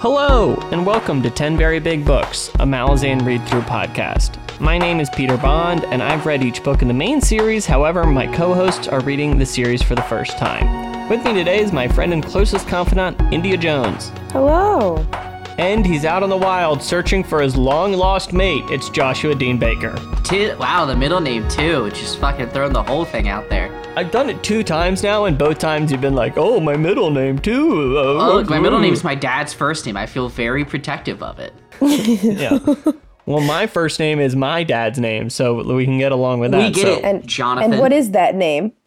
Hello, and welcome to 10 Very Big Books, a Malazan read through podcast. My name is Peter Bond, and I've read each book in the main series, however, my co hosts are reading the series for the first time. With me today is my friend and closest confidant, India Jones. Hello. And he's out in the wild searching for his long lost mate. It's Joshua Dean Baker. Two, wow, the middle name too. Just fucking throwing the whole thing out there. I've done it two times now, and both times you've been like, oh, my middle name too. Uh, Oh, look, my middle name's my dad's first name. I feel very protective of it. yeah. Well, my first name is my dad's name, so we can get along with that. We get so- it, And Jonathan. And what is that name?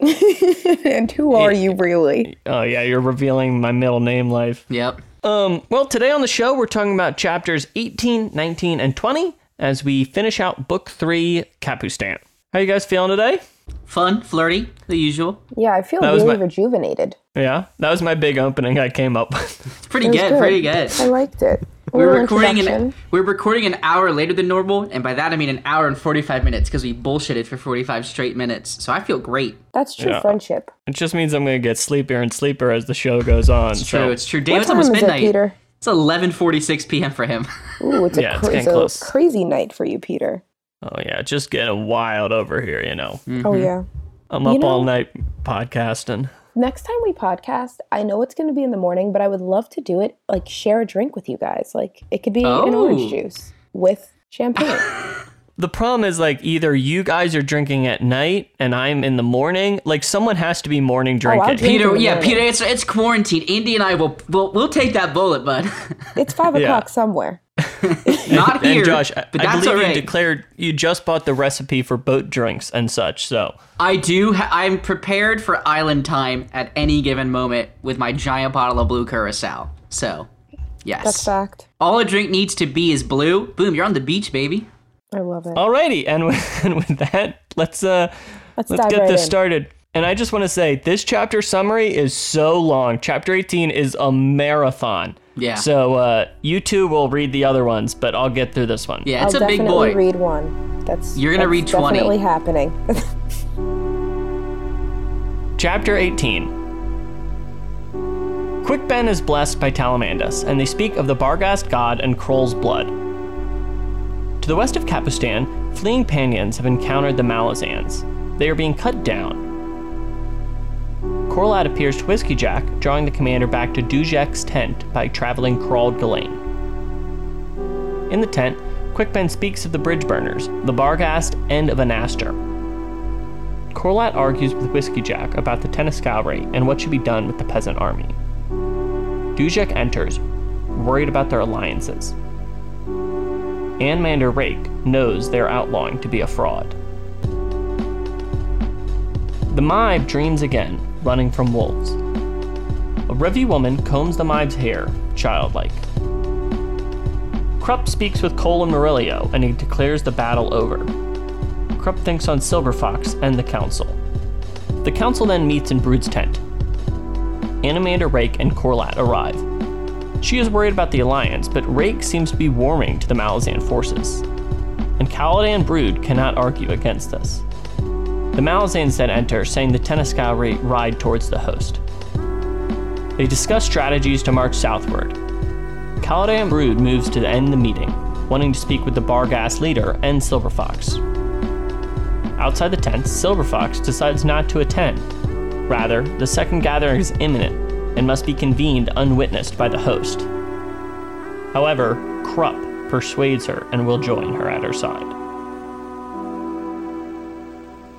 and who are you really? Oh yeah, you're revealing my middle name life. Yep. Um, well, today on the show we're talking about chapters 18, 19, and 20 as we finish out book 3 Capustan. How you guys feeling today? Fun, flirty, the usual. Yeah, I feel That was really my- rejuvenated. Yeah, that was my big opening I came up with. It's pretty It was good, pretty good. I liked it. A We're recording an we're recording an hour later than normal, and by that I mean an hour and forty five minutes because we bullshitted for forty five straight minutes. So I feel great. That's true Yeah. friendship. It just means I'm gonna get sleepier and sleepier as the show goes on. It's so true. It's true. What David's almost is it, midnight. Peter? It's eleven forty six p.m. for him. Ooh, it's a, Yeah, it's cra- it's a crazy night for you, Peter. oh yeah, just getting wild over here. You know, Oh mm-hmm. yeah. I'm up You all night podcasting. Next time we podcast, I know it's going to be in the morning, but I would love to do it like share a drink with you guys. Like it could be an Oh. orange juice with champagne. The problem is like either you guys are drinking at night and I'm in the morning. Like someone has to be morning Oh, drinking. drink Peter, yeah, morning. Peter, it's it's quarantine. Indy and I will will we'll take that bullet, bud. It's five Yeah. o'clock somewhere. Not here, and Josh, I, but I that's believe all you declared you just bought the recipe for boat drinks and such. So I do. Ha- I'm prepared for island time at any given moment with my giant bottle of blue curacao. So, yes. That's fact. All a drink needs to be is blue. Boom, you're on the beach, baby. I love it. Alrighty, and with, and with that, let's uh Let's, let's get right this in. started. And I just want to say this chapter summary is so long. Chapter 18 is a marathon. Yeah. So uh, you two will read the other ones, but I'll get through this one. Yeah, it's I'll a big definitely boy. read one. That's You're gonna that's read 20. Definitely happening. Chapter 18. Quick Ben is blessed by Talamandas, and they speak of the Barghast god and Kroll's blood. To the west of Capustan, fleeing Pannions have encountered the Malazans. They are being cut down. Korlat appears to Whiskey Jack, drawing the commander back to Dujek's tent by traveling Kurald Galain. In the tent, Quick Ben speaks of the bridge burners, the Barghast, and of Anaster. Korlat argues with Whiskey Jack about the Tenescowri and what should be done with the peasant army. Dujek enters, worried about their alliances. Anomander Rake knows they are outlawing to be a fraud. The Mhybe dreams again, running from wolves. A Rhivi woman combs the Mhybe's hair, childlike. Kruppe speaks with Coll and Murillio, and he declares the battle over. Kruppe thinks on Silver Fox and the Council. The Council then meets in Brood's tent. Anomander Rake and Korlat arrive. She is worried about the alliance, but Rake seems to be warming to the Malazan forces. And Caladan Brood cannot argue against this. The Malazans then enter, saying the Tenescowri ride towards the host. They discuss strategies to march southward. Caladan Brood moves to end the meeting, wanting to speak with the Barghast leader and Silver Fox. Outside the tent, Silver Fox decides not to attend. Rather, the second gathering is imminent and must be convened unwitnessed by the host. However, Kruppe persuades her and will join her at her side.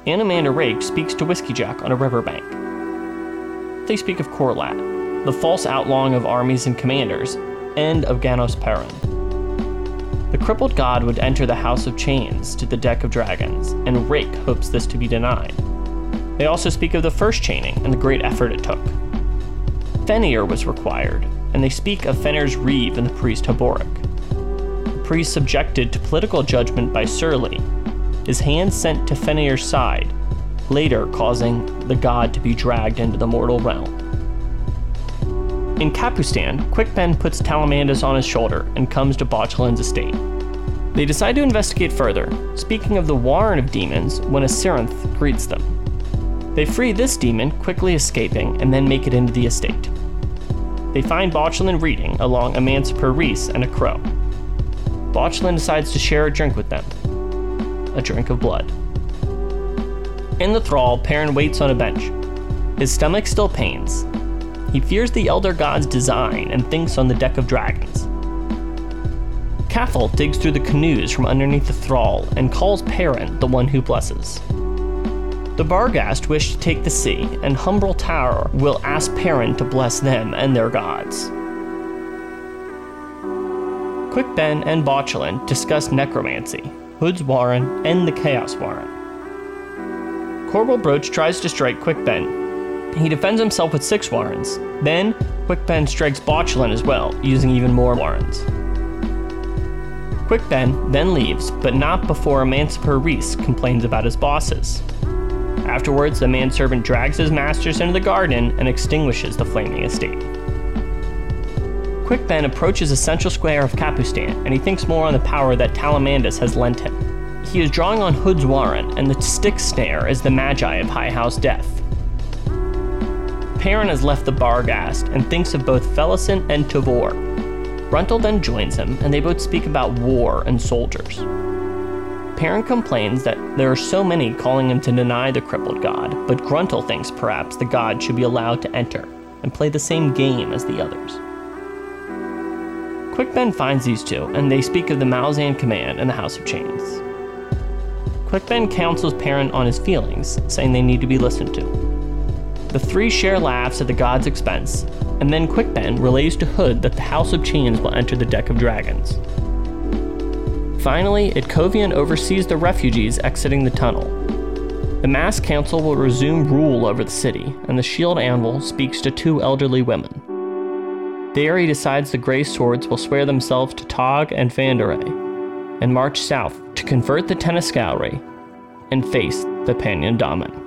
Anomander Rake speaks to Whiskey Jack on a riverbank. They speak of Korlat, the false outlawing of armies and commanders, and of Ganoes Paran. The crippled god would enter the House of Chains to the Deck of Dragons, and Rake hopes this to be denied. They also speak of the first chaining and the great effort it took. Fener was required, and they speak of Fener's Reeve and the priest Heboric. The priest subjected to political judgment by Surly, his hand sent to Fener's side, later causing the god to be dragged into the mortal realm. In Capustan, Quickben puts Talamandas on his shoulder and comes to Bauchelain's estate. They decide to investigate further, speaking of the warren of demons when a Cyrinth greets them. They free this demon, quickly escaping, and then make it into the estate. they find Bauchelain reading along Emancipor Reese and a crow. Bauchelain decides to share a drink with them a drink of blood. In the thrall, Paran waits on a bench. His stomach still pains. He fears the Elder God's design and thinks on the deck of dragons. Cafal digs through the canoes from underneath the thrall and calls Paran the one who blesses. The Barghast wish to take the sea, and Humbrall Taur will ask Paran to bless them and their gods. Quickben and Bauchelain discuss necromancy, Hood's Warren, and the Chaos Warren. Korbal Broach tries to strike Quickben. He defends himself with six Warrens. Then, Quickben strikes Bauchelain as well, using even more Warrens. Quickben then leaves, but not before Emancipor Reese complains about his bosses. Afterwards, the manservant drags his masters into the garden and extinguishes the flaming estate. Quickben approaches the central square of Capustan, and he thinks more on the power that Talamandas has lent him. He is drawing on Hood's Warren, and the stick snare is the Magi of High House Death. Paran has left the Barghast and thinks of both Felisin and Tavore. Gruntle then joins him, and they both speak about war and soldiers. Paran complains that there are so many calling him to deny the crippled god, but Gruntle thinks perhaps the god should be allowed to enter and play the same game as the others. Quickben finds these two, and they speak of the Malazan command and the House of Chains. Quickben counsels Paran on his feelings, saying they need to be listened to. The three share laughs at the god's expense, and then Quickben relays to Hood that the House of Chains will enter the Deck of Dragons. Finally, Itkovian oversees the refugees exiting the tunnel. The Mask Council will resume rule over the city, and the Shield Anvil speaks to two elderly women. There, he decides the Grey Swords will swear themselves to Togg and Fanderay, and march south to convert the Tenescowri and face the Pannion Domin.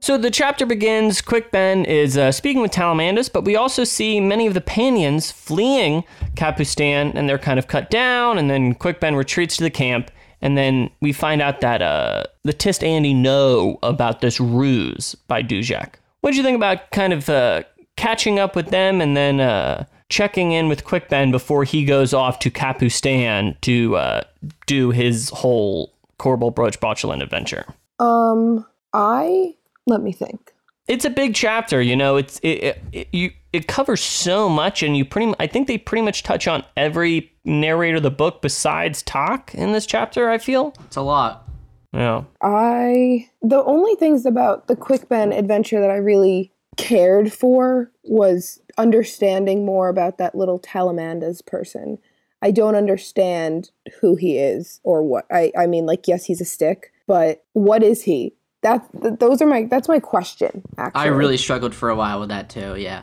So the chapter begins. Quickben is uh, speaking with Talamandas, but we also see many of the Pannions fleeing Capustan, and they're kind of cut down. And then Quickben retreats to the camp, and then we find out that uh, the Tiste Andii know about this ruse by Dujek. What do you think about kind of uh, catching up with them and then uh, checking in with Quickben before he goes off to Capustan to uh, do his whole Korbal Broach Bauchelain adventure? Um, I let me think. It's a big chapter, you know. It's it, it, it you it covers so much, and you pretty. I think they pretty much touch on every narrator of the book besides Toc in this chapter. I feel It's a lot. yeah. I the only things about the Quickben adventure that I really cared for was understanding more about that little Talamandas person. I don't understand who he is or what. I I mean like yes, he's a stick, but what is he? That th- those are my that's my question actually. I really struggled for a while with that too. Yeah,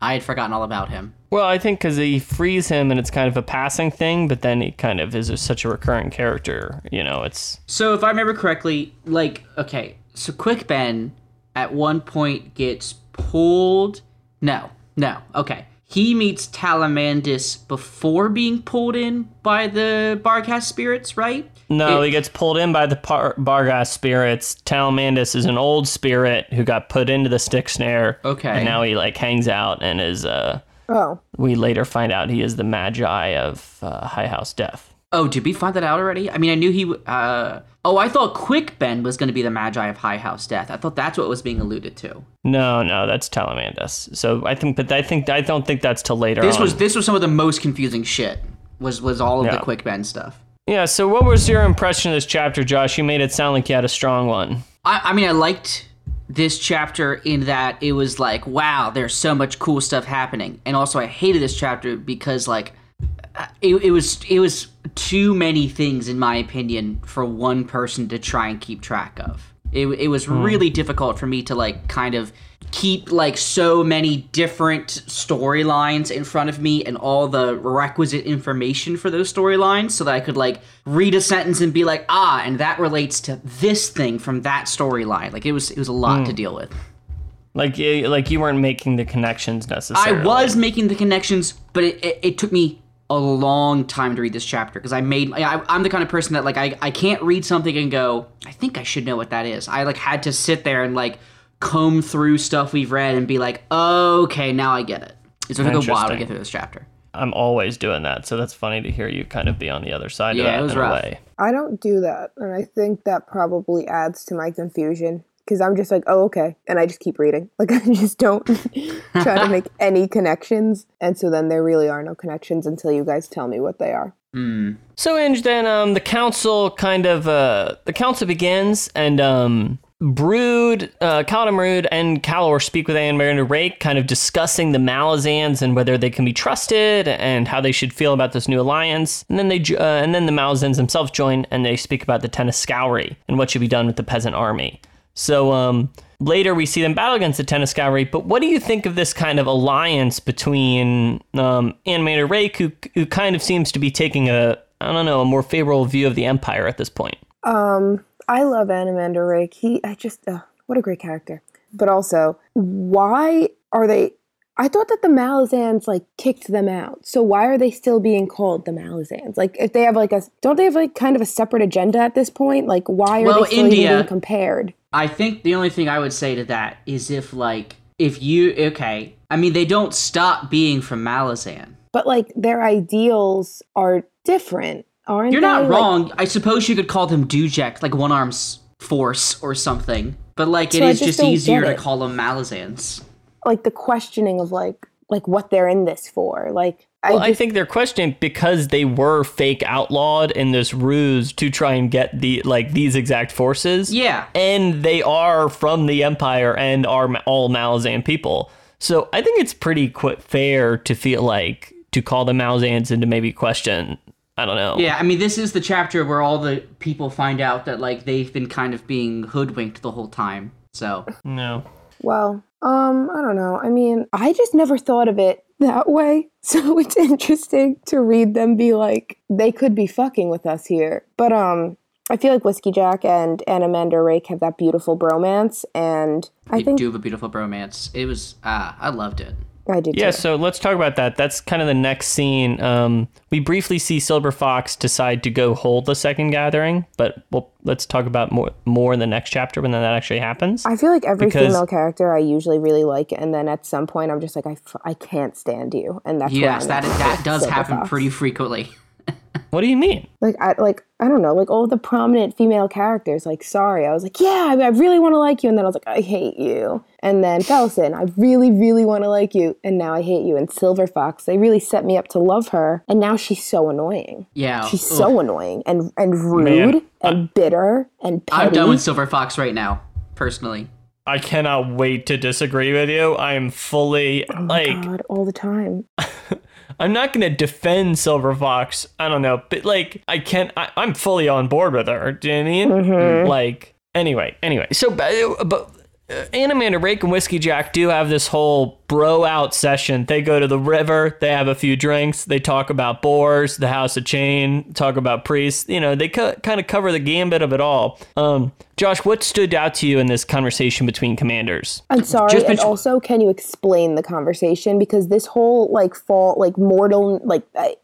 I had forgotten all about him. Well, I think because he frees him, and it's kind of a passing thing, but then he kind of is such a recurring character. You know, it's So if I remember correctly, like okay, so Quick Ben at one point gets pulled. No, no, okay. He meets Talamandas before being pulled in by the Barghast spirits, right? no. It- he gets pulled in by the Par- Barghast spirits. Talamandas is an old spirit who got put into the stick snare. Okay. and now he like hangs out and is. uh Oh, We later find out he is the Magi of uh, High House Death. Oh, did we find that out already? I mean, I knew he. Uh, oh, I thought Quick Ben was going to be the Magi of High House Death. I thought that's what was being alluded to. No, no, that's Talamandas. So I think, but I think I don't think that's till later. This on. was this was some of the most confusing shit. Was was all of Yeah. the Quick Ben stuff. Yeah, so what was your impression of this chapter, Josh? You made it sound like you had a strong one. I, I mean, I liked this chapter in that it was like, wow, there's so much cool stuff happening, and also I hated this chapter because like, uh, it, it was it was too many things in my opinion for one person to try and keep track of. It, it was really difficult for me to like kind of keep like so many different storylines in front of me and all the requisite information for those storylines so that I could like read a sentence and be like ah and that relates to this thing from that storyline like it was it was a lot to deal with Like, like you weren't making the connections necessarily. I was making the connections but it, it, it took me a long time to read this chapter because I made I, I'm the kind of person that like I, I can't read something and go I think I should know what that is. I like had to sit there and like comb through stuff we've read and be like okay now I get it. It took a while to get through this chapter. I'm always doing that, so that's funny to hear you kind of be on the other side Yeah, of that it was in a rough. way. I don't do that, and I think that probably adds to my confusion because I'm just like, oh, okay, and I just keep reading. Like I just don't try to make any connections, and so then there really are no connections until you guys tell me what they are. Hmm. So, Inge, then um, the council kind of uh, the council begins, and um, Brood, uh, Caladan and Calor speak with Anomander Rake, kind of discussing the Malazans and whether they can be trusted and how they should feel about this new alliance. And then they uh, and then the Malazans themselves join, and they speak about the Tenescowri and what should be done with the peasant army. So um, later we see them battle against the Tenescowri. But what do you think of this kind of alliance between um, Anomander Rake, who who kind of seems to be taking a I don't know a more favorable view of the Empire at this point? Um, I love Anomander Rake. He, I just, uh, what a great character. But also, why are they? I thought that the Malazans like kicked them out. So why are they still being called the Malazans? Like, if they have like a, don't they have like kind of a separate agenda at this point? Like, why are Well, they still India- even being compared? I think the only thing I would say to that is if like if you okay, I mean they don't stop being from Malazan. But like, their ideals are different, aren't You're they? not Like, wrong. I suppose you could call them Dujek, like one arm's force or something. But like it So I is just just easier to call them Malazans. like the questioning of like, like what they're in this for. Like, I Well, I just, think they're questioning because they were fake outlawed in this ruse to try and get the like these exact forces. Yeah. and they are from the Empire and are all Malazan people. So I think it's pretty qu- fair to feel like to call them Malazans and to maybe question. I don't know. Yeah, I mean this is the chapter where all the people find out that like they've been kind of being hoodwinked the whole time. So No. Well, um, I don't know. I mean, I just never thought of it that way. So it's interesting to read them be like, they could be fucking with us here. But um I feel like Whiskey Jack and amanda Rake have that beautiful bromance and I they think do have a beautiful bromance. It was ah, I loved it. I did Yeah, too. so let's talk about that. That's kind of the next scene. Um, we briefly see Silver Fox decide to go hold the second gathering, but we'll, let's talk about more more in the next chapter when that actually happens. I feel like every Because- female character I usually really like, and then at some point I'm just like, I, f- I can't stand you, and that's Yes, that that does Silver happen Fox. pretty frequently. What do you mean? like I like I don't know like all the prominent female characters like sorry I was like yeah I, I really want to like you and then I was like I hate you and then Felsen I really really want to like you and now I hate you and Silver Fox they really set me up to love her and now she's so annoying Yeah. she's ugh. so annoying and and rude Man, and bitter and petty I'm done with Silver Fox right now, personally. I cannot wait to disagree with you. I am fully oh my like God all the time I'm not gonna defend Silver Fox. I don't know, but like I can't. I, I'm fully on board with her. Do you know what I mean? Mm-hmm. Like anyway, anyway. So, but, but uh, Anomander Rake and Whiskey Jack do have this whole bro out session. They go to the river. They have a few drinks. They talk about boars, the House of Chain. Talk about priests. You know, they co- kind of cover the gambit of it all. Um, Josh, what stood out to you in this conversation between commanders? I'm sorry, Just and between- also, can you explain the conversation because this whole like fall, like mortal, like I,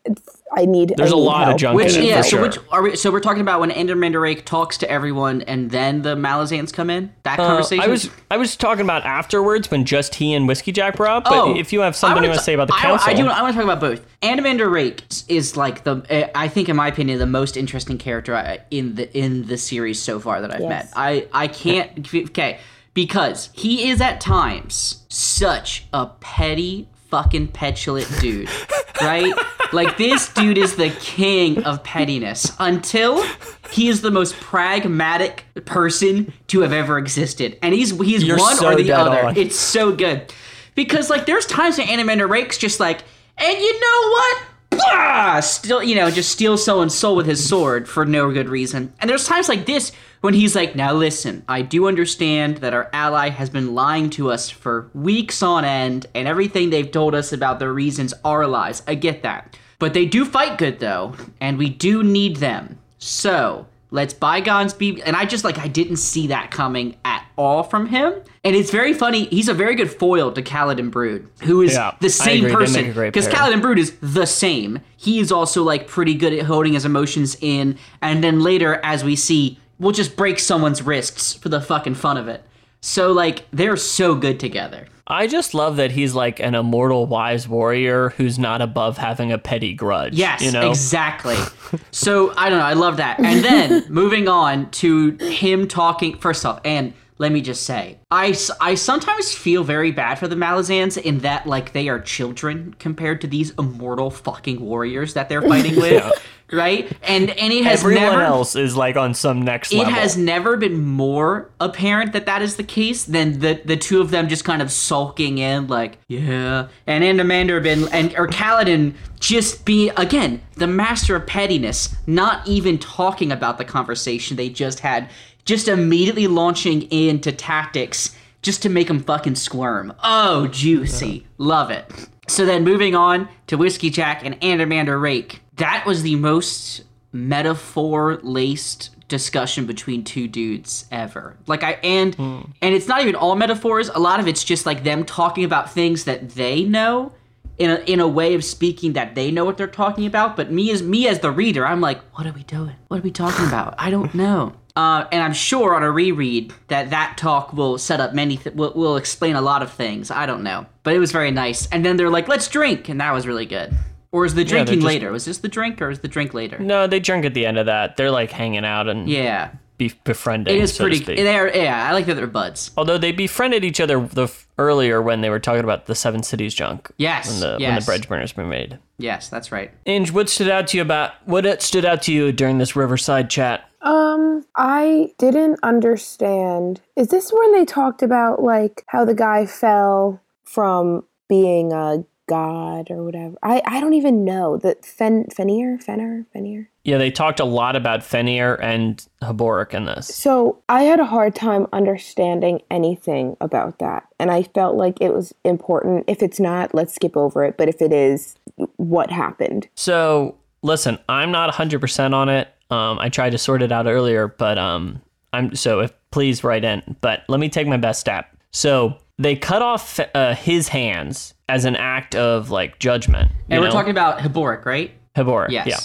I need. There's I a need lot of junk Which in it, yeah, for so sure. which are we so we're talking about when Enderman Rake talks to everyone and then the Malazans come in? That Uh, conversation? I was I was talking about afterwards when just he and Whiskey Jack were up. But Oh, if you have something you wanna say about the I- council, I, do. I want to talk about both. Anomander Rake is like the, uh, I think, in my opinion, the most interesting character in the in the series so far that I've Yes. met. I I can't. Okay, because he is at times such a petty, fucking petulant dude, right? Like this dude is the king of pettiness until he is the most pragmatic person to have ever existed, and he's he's You're one so or the other. on. It's so good because like there's times when Anomander Rake's just like, and you know what? Blah! Still, you know, just steal someone's soul with his sword for no good reason. And there's times like this when he's like, now listen, I do understand that our ally has been lying to us for weeks on end, and everything they've told us about the reasons are lies. I get that. But they do fight good though, and we do need them. So let's bygones be and I just like I didn't see that coming at all from him. And it's very funny. He's a very good foil to Caladan Brood, who is Yeah, the same person. make a great Because. Caladan Brood is the same. He is also like pretty good at holding his emotions in. And then later, as we see, we'll just break someone's wrists for the fucking fun of it. So like they're so good together. I just love that he's like an immortal wise warrior who's not above having a petty grudge. Yes, you know. exactly. so I don't know. I love that. And then moving on to him talking. First off, and let me just say, I, I sometimes feel very bad for the Malazans in that like they are children compared to these immortal fucking warriors that they're fighting with, right? And and it has Everyone never else is like on some next it level. has never been more apparent that that is the case than the the two of them just kind of sulking in like yeah and Anomander been and or Caladan just be again the master of pettiness not even talking about the conversation they just had just immediately launching into tactics just to make them fucking squirm. Oh juicy. Love it. So then moving on to Whiskey Jack and Anomander Rake. That was the most metaphor laced discussion between two dudes ever. Like i and hmm. and it's not even all metaphors. A lot of it's just like them talking about things that they know in a, in a way of speaking that they know what they're talking about. But me as me as the reader i'm like what are we doing? What are we talking about? I don't know uh, and i'm sure on a reread that that talk will set up many th- will, will explain a lot of things i don't know but it was very nice and then they're like let's drink and that was really good or is the drinking just- later was this the drink or is the drink later no, they drink at the end of that. They're like hanging out and yeah be befriending. It is so pretty. They're yeah. I like that they're buds. Although they befriended each other the f- earlier when they were talking about the Seven Cities junk. Yes, When the when yes. the bridge burners were made. Yes, that's right. Inge, what stood out to you about what stood out to you during this Riverside chat? Um, I didn't understand. Is this when they talked about like how the guy fell from being a god or whatever? I I don't even know. That Fen Fener Fener Fener. Yeah, they talked a lot about Fener and Heboric in this. So I had a hard time understanding anything about that, and I felt like it was important. If it's not, let's skip over it. But if it is, what happened? So listen, I'm not 100% on it. Um, I tried to sort it out earlier, but um, I'm so if please write in. But let me take my best stab. So they cut off uh, his hands as an act of like judgment. And we're know? talking about Heboric, right? Heboric. Yes. Yeah.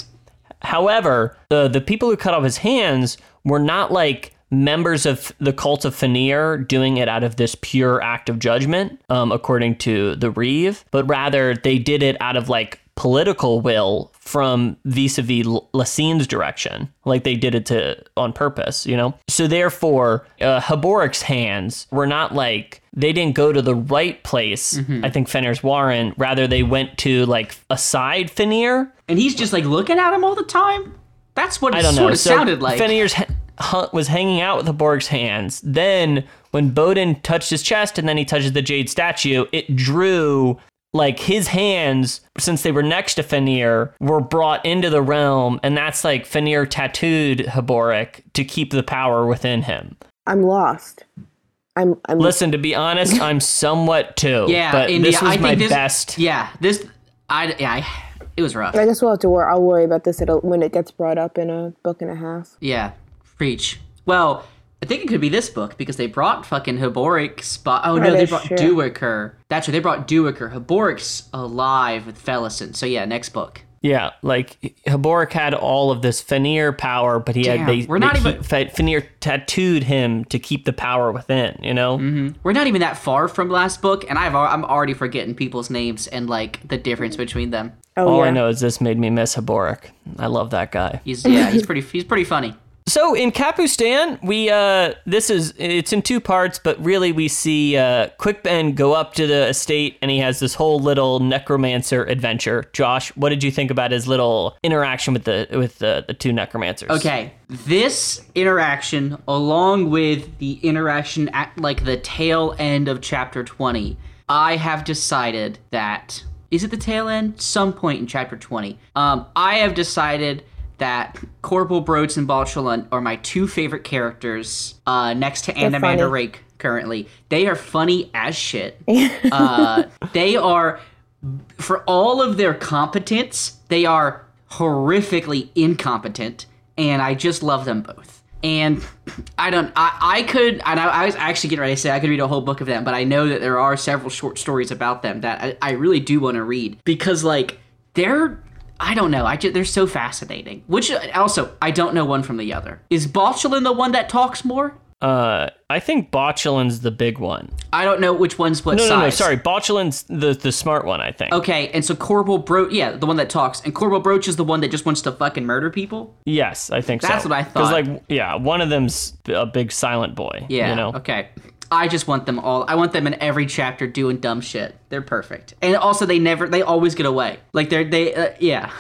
However, the the people who cut off his hands were not like members of the cult of Fener doing it out of this pure act of judgment, um, according to the Reeve, but rather they did it out of like political will from vis-a-vis Laseen's direction, like they did it to on purpose, you know. So therefore, uh, Heboric's hands were not like they didn't go to the right place. I think Fener's Warren. Rather, they went to like a side Fener And he's just like looking at him all the time. That's what it I don't sort know. of So sounded like. Fener's hu- was hanging out with the Borg's hands. Then, when Baudin touched his chest and then he touches the jade statue, it drew like his hands, since they were next to Fener, were brought into the realm, and that's like Fener tattooed Heboric to keep the power within him. I'm lost. I'm I'm Listen, to be honest, I'm somewhat too. yeah, but India, this was I think my this, best. Yeah, this. I yeah. I, it was rough. I guess we'll have to worry. I'll worry about this it'll, when it gets brought up in a book and a half. Yeah, preach. Well, I think it could be this book because they brought fucking Heboric spot. Oh no, they brought true. Duiker. That's right, they brought Duiker. Heboric's alive with Felisin. So yeah, next book. Yeah, like Heboric had all of this Fener power, but he Damn, had they, we're not they even- keep- Fener tattooed him to keep the power within. You know, Mm-hmm. We're not even that far from last book, and I've I'm already forgetting people's names and like the difference between them. Oh all yeah. I know is this made me miss Heboric. I love that guy. He's yeah, he's pretty he's pretty funny. So in Capustan, we uh this is it's in two parts, but really we see uh Quick Ben go up to the estate and he has this whole little necromancer adventure. Josh, what did you think about his little interaction with the with the, the two necromancers? Okay, this interaction, along with the interaction at like the tail end of chapter 20, I have decided that. Is it the tail end? Some point in chapter 20. Um, I have decided that Korbal Broach and Bauchelain are my two favorite characters uh, next to Anomander funny. Rake currently. They are funny as shit. uh, they are for all of their competence, they are horrifically incompetent, and I just love them both. and I don't. I, I could. And I, I was actually getting ready to say I could read a whole book of them, but I know that there are several short stories about them that I, I really do want to read because like they're. I don't know. I just, they're so fascinating. Which also I don't know one from the other. Is Bauchelain the one that talks more? Uh, I think Bauchelain's the big one. I don't know which one's what No, size. no, no. Sorry, Bauchelain's the the smart one. I think. Okay, and so Korbal Broach, yeah, the one that talks, and Korbal Broach is the one that just wants to fucking murder people. Yes, I think so. That's what I thought. Because like, yeah, one of them's a big silent boy. Yeah. You know. Okay. I just want them all. I want them in every chapter doing dumb shit. They're perfect, and also they never. They always get away. Like they're they. Uh, yeah.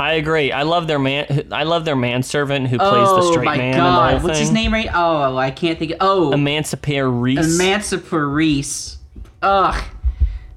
I agree. I love their man. I love their manservant who plays the oh straight my man. in the whole god, what's his name? Right? Oh, I can't think. Of, oh, Emancipator Reese. Emancipator Reese. Ugh,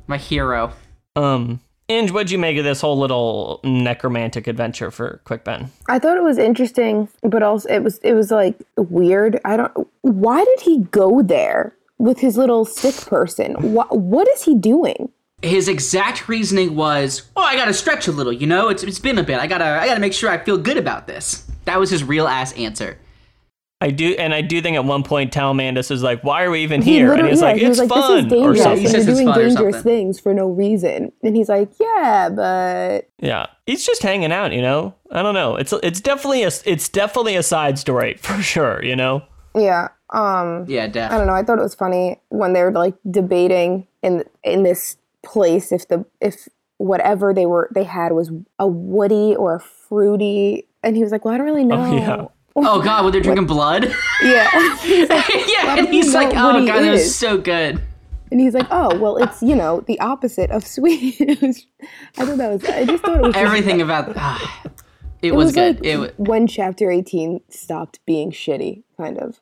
my hero. um, Inge, what'd you make of this whole little necromantic adventure for Quick Ben? I thought it was interesting, but also it was it was like weird. I don't. Why did he go there with his little stick person? What what is he doing? His exact reasoning was, "Oh, I gotta stretch a little. You know, it's it's been a bit. I gotta I gotta make sure I feel good about this." That was his real ass answer. I do, and I do think at one point Talamandas is like, "Why are we even He here?" And he's yeah, like, he "It's like, fun," This is or dangerous. something. He says and it's you're fun doing dangerous things for no reason. And he's like, yeah, but Yeah, he's just hanging out, you know. I don't know. It's it's definitely a it's definitely a side story for sure, you know. yeah. Um, Yeah, def. I don't know. I thought it was funny when they were like debating in in this place if the if whatever they were they had was a woody or a fruity, and he was like, "Well, I don't really know." yeah. Oh god, when they're drinking blood. yeah. Yeah, and he's like, "Oh he god, that was so good." And he's like, "Oh, well, it's you know the opposite of sweet." I thought that was. I just thought it was just- Everything about ah, it, It was, was good. like it was, when chapter eighteen stopped being shitty, kind of.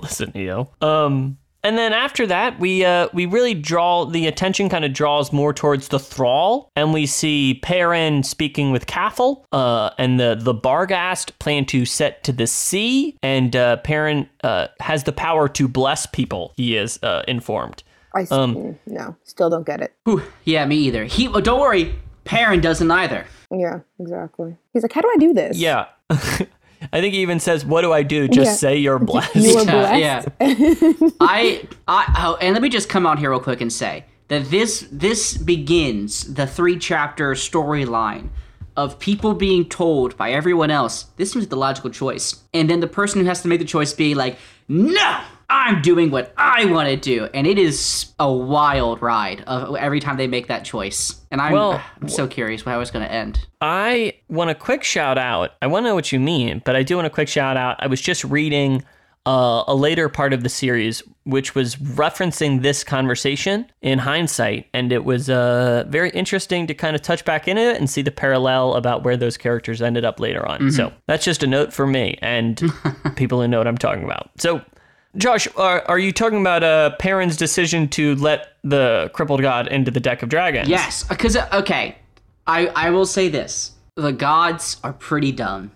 Listen, Neo. Um, and then after that, we uh we really draw the attention kind of draws more towards the thrall, and we see Paran speaking with Cafal, uh, and the the Barghast plan to set to the sea, and uh, Paran uh has the power to bless people. He is uh, informed. I s- mm, no, still don't get it. Whew, yeah, me either. He oh, don't worry, Paran doesn't either. Yeah, exactly. He's like, "How do I do this?" Yeah. I think he even says, "What do I do? Just Yeah. say you're blessed." You are Yeah, blessed. yeah. I, I, oh, and let me just come out here real quick and say that this this begins the three chapter storyline of people being told by everyone else this seems the logical choice, and then the person who has to make the choice be like, no. I'm doing what I want to do, and it is a wild ride of every time they make that choice. And I'm, Well, I'm so curious how it's going to end. I want a quick shout out. I want to know what you mean, but I do want a quick shout out. I was just reading uh, a later part of the series, which was referencing this conversation in hindsight, and it was uh, very interesting to kind of touch back into it and see the parallel about where those characters ended up later on. So that's just a note for me and people who know what I'm talking about. So. Josh, are, are you talking about uh, Paran's decision to let the crippled god into the deck of dragons? Yes, because okay, I I will say this: the gods are pretty dumb,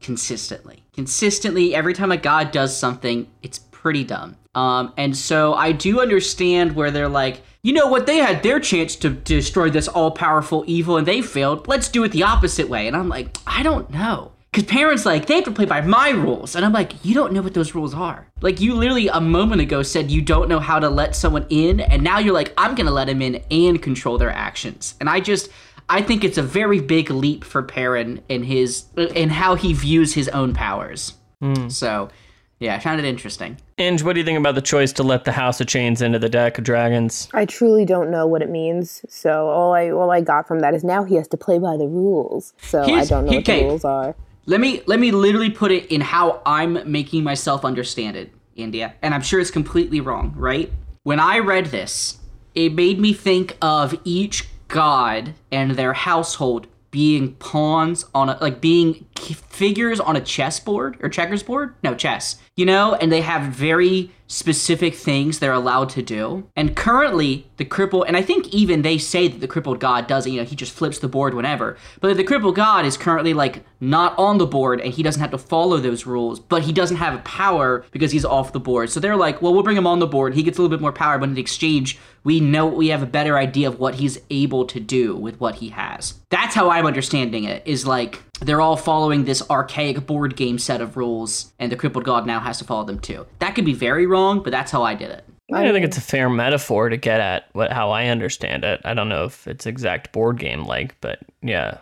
consistently. Consistently, every time a god does something, it's pretty dumb. Um, and so I do understand where they're like, you know what? They had their chance to destroy this all-powerful evil, and they failed. Let's do it the opposite way. And I'm like, I don't know. Because parents like they have to play by my rules, and I'm like, you don't know what those rules are. Like you literally a moment ago said you don't know how to let someone in, and now you're like, I'm gonna let them in and control their actions. And I just, I think it's a very big leap for Paran in his in how he views his own powers. Hmm. So, yeah, I found it interesting. Inge, what do you think about the choice to let the House of Chains into the deck of dragons? I truly don't know what it means. So all I all I got from that is now he has to play by the rules. So I don't know what okay. the rules are. Let me let me literally put it in how I'm making myself understand it, India. And I'm sure it's completely wrong, right? When I read this, it made me think of each god and their household being pawns on a like being figures on a chessboard or checkers board no chess you know and they have very specific things they're allowed to do. And currently the crippled and i think even they say that the crippled god doesn't you know he just flips the board whenever. But the crippled god is currently like not on the board and he doesn't have to follow those rules but he doesn't have power because he's off the board. So they're like well we'll bring him on the board. He gets a little bit more power but in exchange we know we have a better idea of what he's able to do with what he has. That's how i'm understanding it is like they're all following this archaic board game set of rules, and the crippled god now has to follow them too. That could be very wrong, but that's how I did it. I don't think it's a fair metaphor to get at what how I understand it. I don't know if it's exact board game like, but yeah.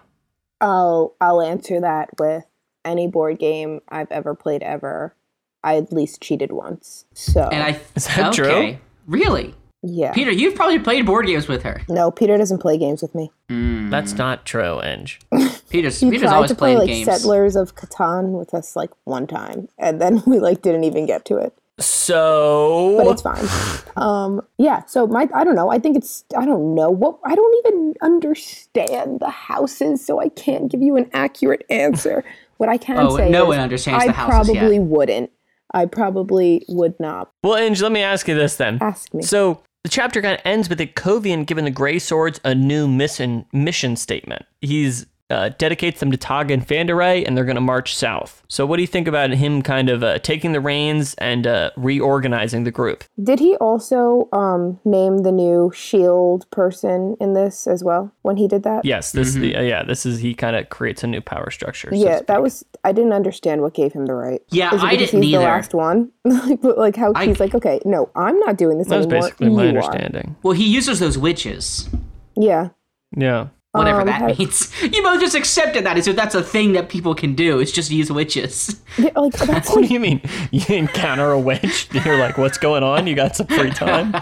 I'll I'll answer that with any board game I've ever played ever. I at least cheated once. So And I Is that true? okay. Really, yeah. Peter, you've probably played board games with her. no, Peter doesn't play games with me. That's not true, Inge. Peter's He Peter's tried always to play playing like games. Settlers of Catan with us like one time, and then we like didn't even get to it. So But it's fine. Um, yeah. So my I don't know. I think it's I don't know what I don't even understand the houses, so I can't give you an accurate answer. What I can Oh, say no is one understands I the houses yet. probably wouldn't. I probably would not. Well, Inge, let me ask you this then. Ask me. So the chapter kind of ends with Kovian giving the Grey Swords a new mission mission statement. He's uh, dedicates them to Togg and Fanderay, and they're going to march south. So, what do you think about him kind of uh, taking the reins and uh, reorganizing the group? Did he also um, name the new shield person in this as well when he did that? Yes, this the, uh, yeah this is he kind of creates a new power structure. so Yeah, that was I didn't understand what gave him the right. Yeah, Is it I didn't he's the last one? Like, but like how I- he's like, okay, no, I'm not doing this that was anymore. basically my you are. understanding. Well, he uses those witches, Yeah. Yeah. Whatever Um, that ha- means. You both just accepted that as if that's a thing that people can do. It's just use witches. yeah like that's What like do you mean? You encounter a witch? You're like, what's going on? You got some free time?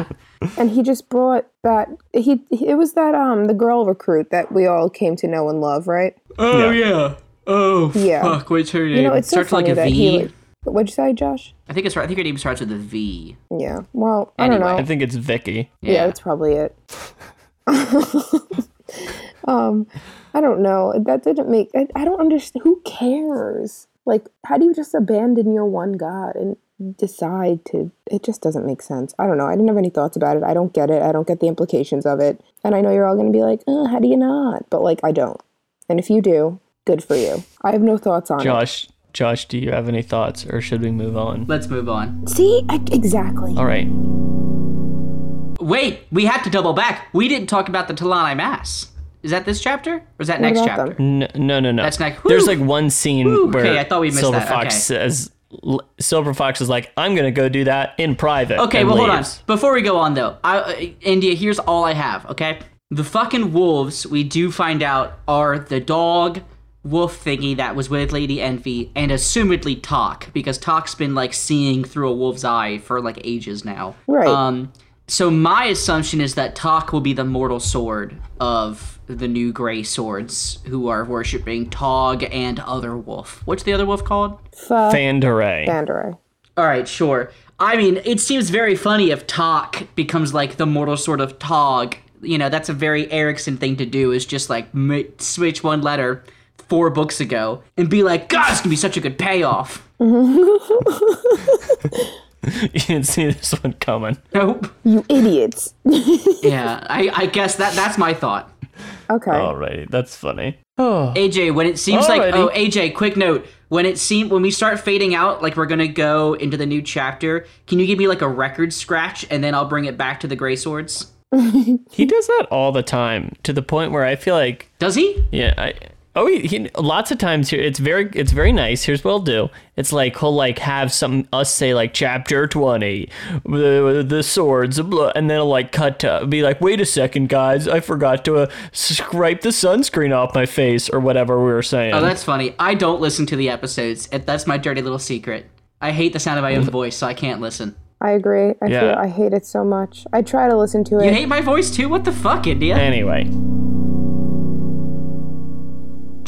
and he just brought that he it was that um the girl recruit that we all came to know and love, right? Oh yeah. Oh Yeah. fuck! What's her name? You know, it's so starts with funny like a that V. he like, what'd you say, Josh? I think it's. I think her name starts with a V. Yeah. Well, I don't know. I think it's Vicky. yeah. Yeah. that's probably it. Um, I don't know. That didn't make. I, I don't understand. Who cares? Like, how do you just abandon your one god and decide to? It just doesn't make sense. I don't know. I didn't have any thoughts about it. I don't get it. I don't get the implications of it. And I know you're all going to be like, uh, how do you not? But like, I don't. And if you do, good for you. I have no thoughts on it. Josh, Josh, do you have any thoughts, or should we move on? Let's move on. See, I, exactly. All right. Wait, we have to double back. We didn't talk about the T'lan Imass. Is that this chapter or is that next chapter? them? No, no, no. no. That's next- There's like one scene Whew, where okay, I thought we missed Silver that, Fox okay. says, Silver Fox is like, I'm gonna go do that in private. Okay, and well, hold on. Before we go on, though, I, uh, India, here's all I have. Okay, the fucking wolves we do find out are the dog wolf thingy that was with Lady Envy, and assumedly Toc, because Toc's been like seeing through a wolf's eye for like ages now. Right. Um. So my assumption is that Toc will be the mortal sword of the new gray swords who are worshiping Togg and other wolf. What's the other wolf called? Fa- Fanderay. Fanderay. All right, sure. I mean, it seems very funny if Toc becomes like the mortal sword of Togg. You know, that's a very Erikson thing to do. Is just like m- switch one letter four books ago and be like, God, it's gonna be such a good payoff. you didn't see this one coming. Nope. You idiots. Yeah, I, I guess that that's my thought. Okay. Alrighty, that's funny. Oh, AJ, when it seems like oh AJ, quick note. When it seem when we start fading out, like we're gonna go into the new chapter, can you give me like a record scratch and then I'll bring it back to the Gray Swords? he does that all the time to the point where I feel like Does he? Yeah, I oh he, he lots of times here it's very it's very nice. Here's what I'll do. It's like he'll like have some us say like chapter twenty, the the swords, blah, and then he'll like cut to be like, wait a second, guys, I forgot to uh, scrape the sunscreen off my face or whatever we were saying. Oh, that's funny. I don't listen to the episodes. That's my dirty little secret. I hate the sound of my own voice, so I can't listen. I agree. I Yeah. feel I hate it so much. I try to listen to it. You hate my voice too? What the fuck, India? anyway,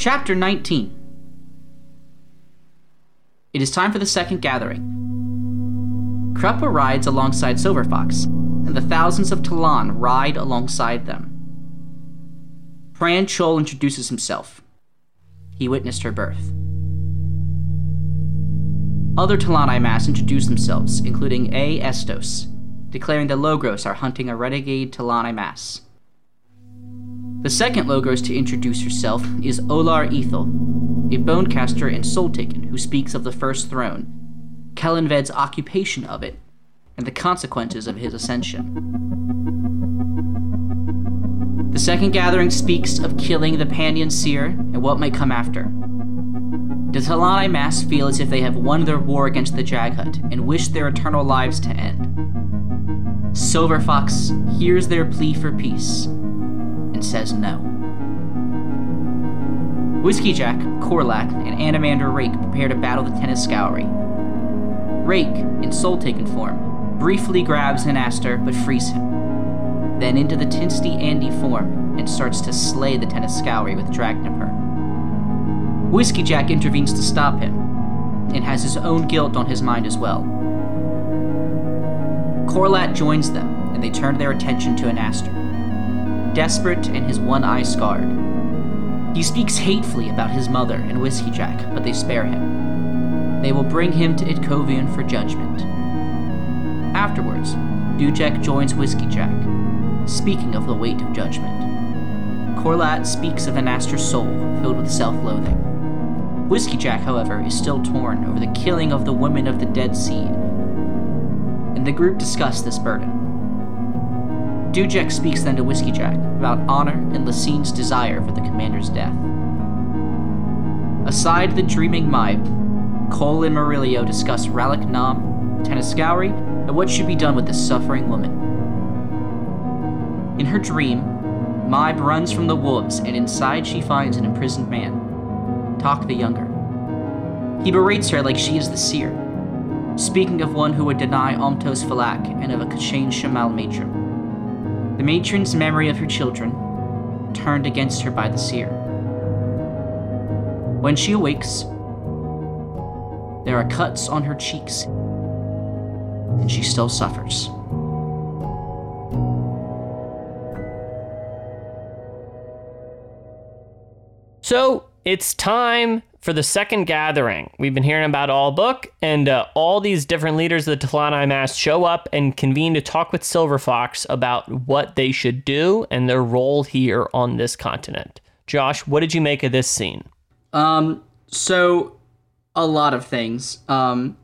Chapter 19. It is time for the second gathering. Kruppe rides alongside Silver Fox, and the thousands of Talon ride alongside them. Pran Chol introduces himself. He witnessed her birth. Other T'lan Imass introduce themselves, including A. Estos, declaring the Logros are hunting a renegade T'lan Imass. The second Logos to introduce herself is Olar Ethil, a bonecaster and soul taken who speaks of the First Throne, Kellenved's occupation of it, and the consequences of his ascension. The second gathering speaks of killing the Pannion Seer and what might come after. The T'lan Imass feel as if they have won their war against the Jaghut and wish their eternal lives to end. Silver Fox hears their plea for peace and says no. Whiskey Jack, Korlat, and Anomander Rake prepare to battle the Tenescowri. Rake, in Soletaken form, briefly grabs Anaster but frees him. Then into the Tiste Andii form and starts to slay the Tenescowri with Dragnipur. Whiskey Jack intervenes to stop him, and has his own guilt on his mind as well. Korlat joins them, and they turn their attention to Anaster. Desperate and his one eye scarred. He speaks hatefully about his mother and Whiskey Jack, but they spare him. They will bring him to Itkovian for judgment. Afterwards, Dujek joins Whiskey Jack, speaking of the weight of judgment. Korlat speaks of an Anaster's soul filled with self loathing. Whiskey Jack, however, is still torn over the killing of the women of the Dead Seed, and the group discuss this burden. Dujek speaks then to Whiskey Jack about honor and Laseen's desire for the commander's death. Aside the dreaming Mhybe, Coll and Murillio discuss Rallick Nom, Tenescowri, and what should be done with the suffering woman. In her dream, Mhybe runs from the wolves, and inside she finds an imprisoned man. Toc the Younger. He berates her like she is the seer, speaking of one who would deny Omtose Phellack and of a K'Chain Che'Malle matron. The matron's memory of her children turned against her by the seer. When she awakes, there are cuts on her cheeks, and she still suffers. So it's time for the second gathering. We've been hearing about all book, and uh, all these different leaders of the T'lan Imass show up and convene to talk with Silver Fox about what they should do and their role here on this continent. Josh, what did you make of this scene? Um, so a lot of things. Um,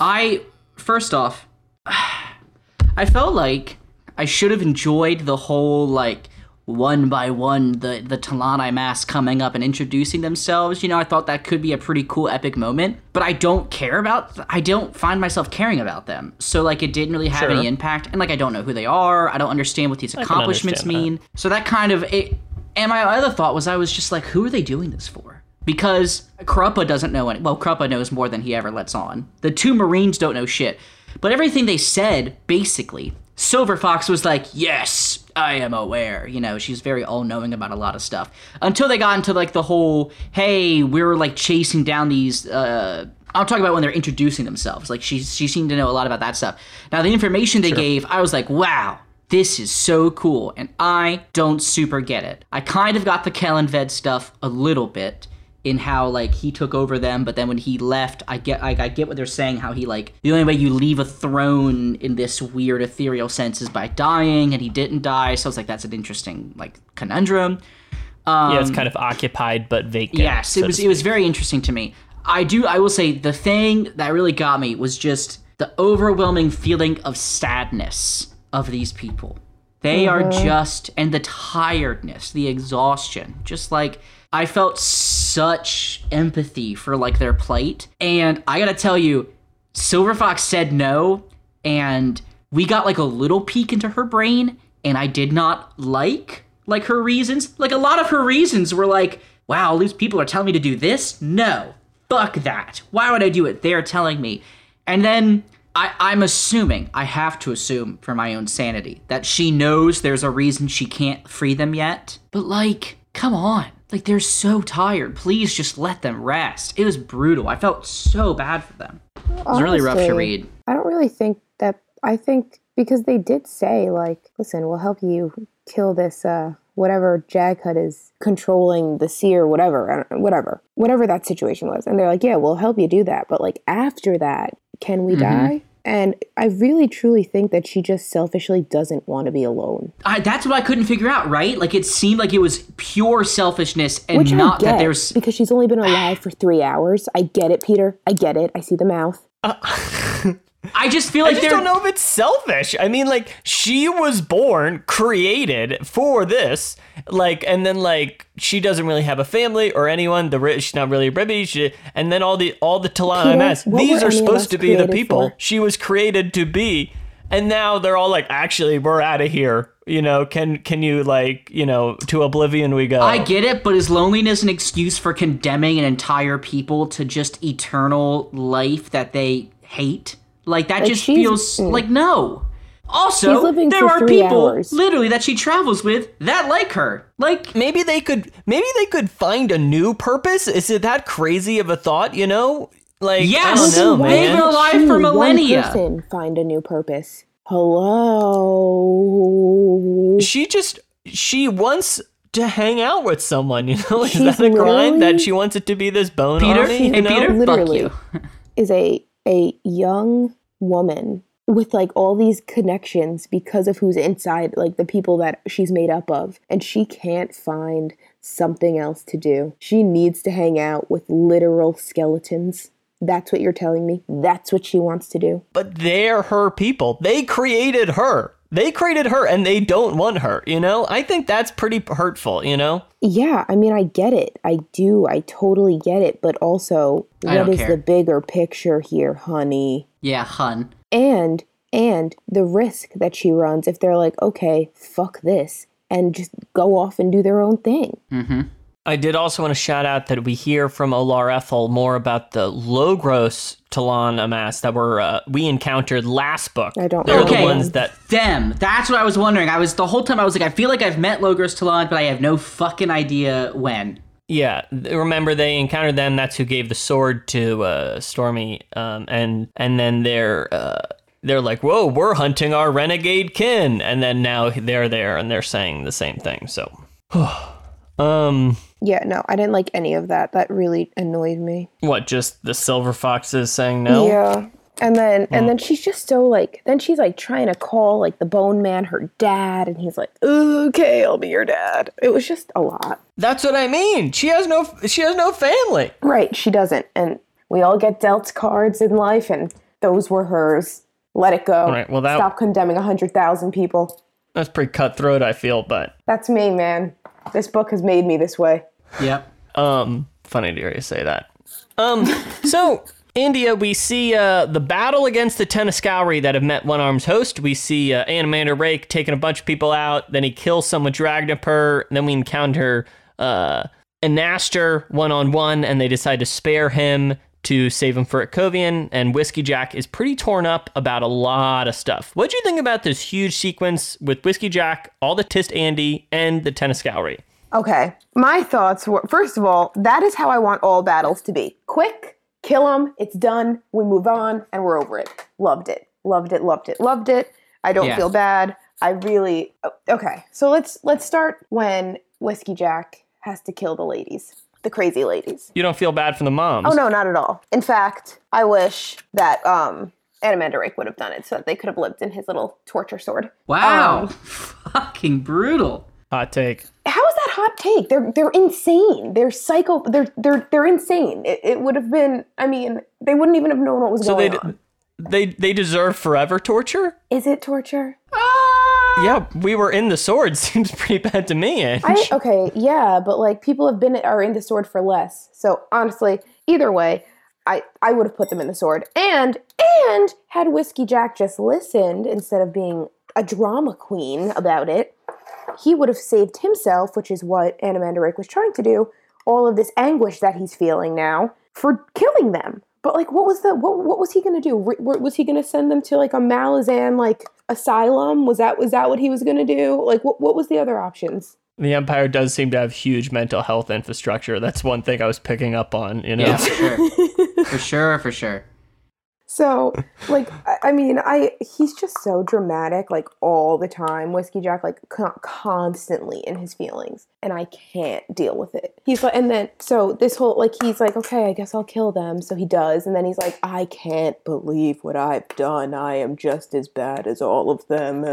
I first off, I felt like I should have enjoyed the whole like one by one the the T'lan Imass coming up and introducing themselves. You know, I thought that could be a pretty cool epic moment, but I don't care about I don't find myself caring about them. So like it didn't really have Sure. any impact and like I don't know who they are. I don't understand what these accomplishments understand that. mean. So that kind of it and my other thought was I was just like who are they doing this for? Because Kruppe doesn't know any well, Kruppe knows more than he ever lets on. The two Marines don't know shit. But everything they said, basically, Silver Fox was like, Yes, I am aware. You know, she's very all knowing about a lot of stuff. Until they got into like the whole, hey, we're like chasing down these uh I'll talk about when they're introducing themselves. Like she she seemed to know a lot about that stuff. Now the information they gave, I was like, wow, this is so cool, and I don't super get it. I kind of got the Kellanved stuff a little bit in how like he took over them, but then when he left, I get I, I get what they're saying. How he like the only way you leave a throne in this weird ethereal sense is by dying, and he didn't die. So I was like, that's an interesting like conundrum. Um, yeah, it's kind of occupied but vacant. Yes, so it was. It was very interesting to me. I do. I will say the thing that really got me was just the overwhelming feeling of sadness of these people. They are just and the tiredness, the exhaustion. Just like I felt such empathy for like their plight, and I gotta tell you, Silver Fox said no, and we got like a little peek into her brain, and I did not like like her reasons. Like a lot of her reasons were like, wow, these people are telling me to do this? No. Fuck that. Why would I do it? They're telling me. And then I, I'm assuming, I have to assume for my own sanity, that she knows there's a reason she can't free them yet. But like, come on. Like they're so tired. Please just let them rest. It was brutal. I felt so bad for them. It was really rough to read. I don't really think that. I think because they did say like, listen, we'll help you kill this uh whatever Jaghut is controlling the seer, whatever, whatever, whatever that situation was, and they're like, yeah, we'll help you do that, but like after that, can we die? And I really truly think that she just selfishly doesn't want to be alone. I, that's what I couldn't figure out, right? Like it seemed like it was pure selfishness and Which not get that there's because she's only been alive for three hours. I get it, Peter. I get it. I see the mouth. Uh, I just feel like I like just they're don't know if it's selfish. I mean, like she was born, created for this, like, and then like she doesn't really have a family or anyone. The ri- she's not really a Rhivi. She, and then all the all the Talana Peter, MS. These are supposed to be the people for? she was created to be, and now they're all like, actually, we're out of here. You know, can can you like, you know, to oblivion we go. I get it, but is loneliness an excuse for condemning an entire people to just eternal life that they hate? Like that Like, just feels mm. like no. Also, there are people hours. literally that she travels with that like her. Like maybe they could maybe they could find a new purpose. Is it that crazy of a thought? You know, like I Yes! don't know, Why They've man. been alive can't for millennia. One person find a new purpose. Hello. she just she wants to hang out with someone you know is She's that a crime that she wants it to be this bone Peter, army hey you know? Peter, Literally. fuck you. is a a young woman with like all these connections because of who's inside like the people that she's made up of and she can't find something else to do. She needs to hang out with literal skeletons. That's what you're telling me? That's what she wants to do? But they're her people. They created her they created her and they don't want her you know? I think that's pretty hurtful you know? Yeah i mean i get it. I do. I totally get it. But also what is care. the bigger picture here honey? Yeah, hun. and and the risk that she runs if they're like okay fuck this and just go off and do their own thing mm-hmm. I did also want to shout out that we hear from olar ethil more about the logros t'lan imass that were uh, we encountered last book I don't they're know the Okay. ones that Them. That's what I was wondering. I was the whole time I was like, I feel like I've met Logros T'lan, but I have no fucking idea when. Yeah, remember they encountered them. That's who gave the sword to uh, Stormy, um, and and then they're uh, they're like, "Whoa, we're hunting our renegade kin," and then now they're there and they're saying the same thing. So, um, Yeah, no, I didn't like any of that. That really annoyed me. what? Just the silver foxes saying no? Yeah. And then Hmm. and then she's just so like then she's like trying to call like the bone man her dad and he's like, "Okay, I'll be your dad." It was just a lot. That's what I mean. She has no she has no family. Right, she doesn't. And we all get dealt cards in life and those were hers. Let it go. right, well, that- Stop condemning a 100,000 people. That's pretty cutthroat. I feel, but That's me, man. This book has made me this way. Yep. Um, funny to hear you say that. Um, so India, we see uh, the battle against the Tenescowri that have met One Arm's host. We see uh, Anomander Rake taking a bunch of people out. Then he kills some with Dragnipur. Then we encounter uh, Anaster one on one, and they decide to spare him to save him for Itkovian. And Whiskey Jack is pretty torn up about a lot of stuff. What do you think about this huge sequence with Whiskey Jack, all the Tiste Andii, and the Tenescowri? Okay. My thoughts were first of all, that is how I want all battles to be. Quick, kill them, it's done, we move on, and we're over it. Loved it. Loved it, loved it, loved it. I don't Yeah. feel bad. I really okay. So let's let's start when Whiskey Jack has to kill the ladies. The crazy ladies. You don't feel bad for the moms. Oh no, not at all. In fact, I wish that um Anomander Rake would have done it so that they could have lived in his little torture sword. Wow. Um, Fucking brutal. Hot take. How is that hot take? They're they're insane. They're psycho. They're they're they're insane. It, it would have been. I mean, they wouldn't even have known what was So they going on. they they deserve forever torture? Is it torture? Ah! Yeah, we were in the sword. Seems pretty bad to me. Ange. I okay, yeah, but like people have been are in the sword for less. So honestly, either way, I I would have put them in the sword. And and had Whiskey Jack just listened instead of being a drama queen about it, he would have saved himself, which is what Anomander Rake was trying to do. All of this anguish that he's feeling now for killing them. But like, what was the what? What was he gonna do? Re- was he gonna send them to like a Malazan like asylum? Was that was that what he was gonna do? Like, what what was the other options? the Empire does seem to have huge mental health infrastructure. That's one thing I was picking up on. You know, Yeah, for sure. for sure, for sure. So, like, I, mean, I he's just so dramatic, like all the time. Whiskey Jack, like, con- constantly in his feelings, and I can't deal with it. He's like, and then so this whole like he's like, okay, I guess I'll kill them. So he does, and then he's like, I can't believe what I've done. I am just as bad as all of them.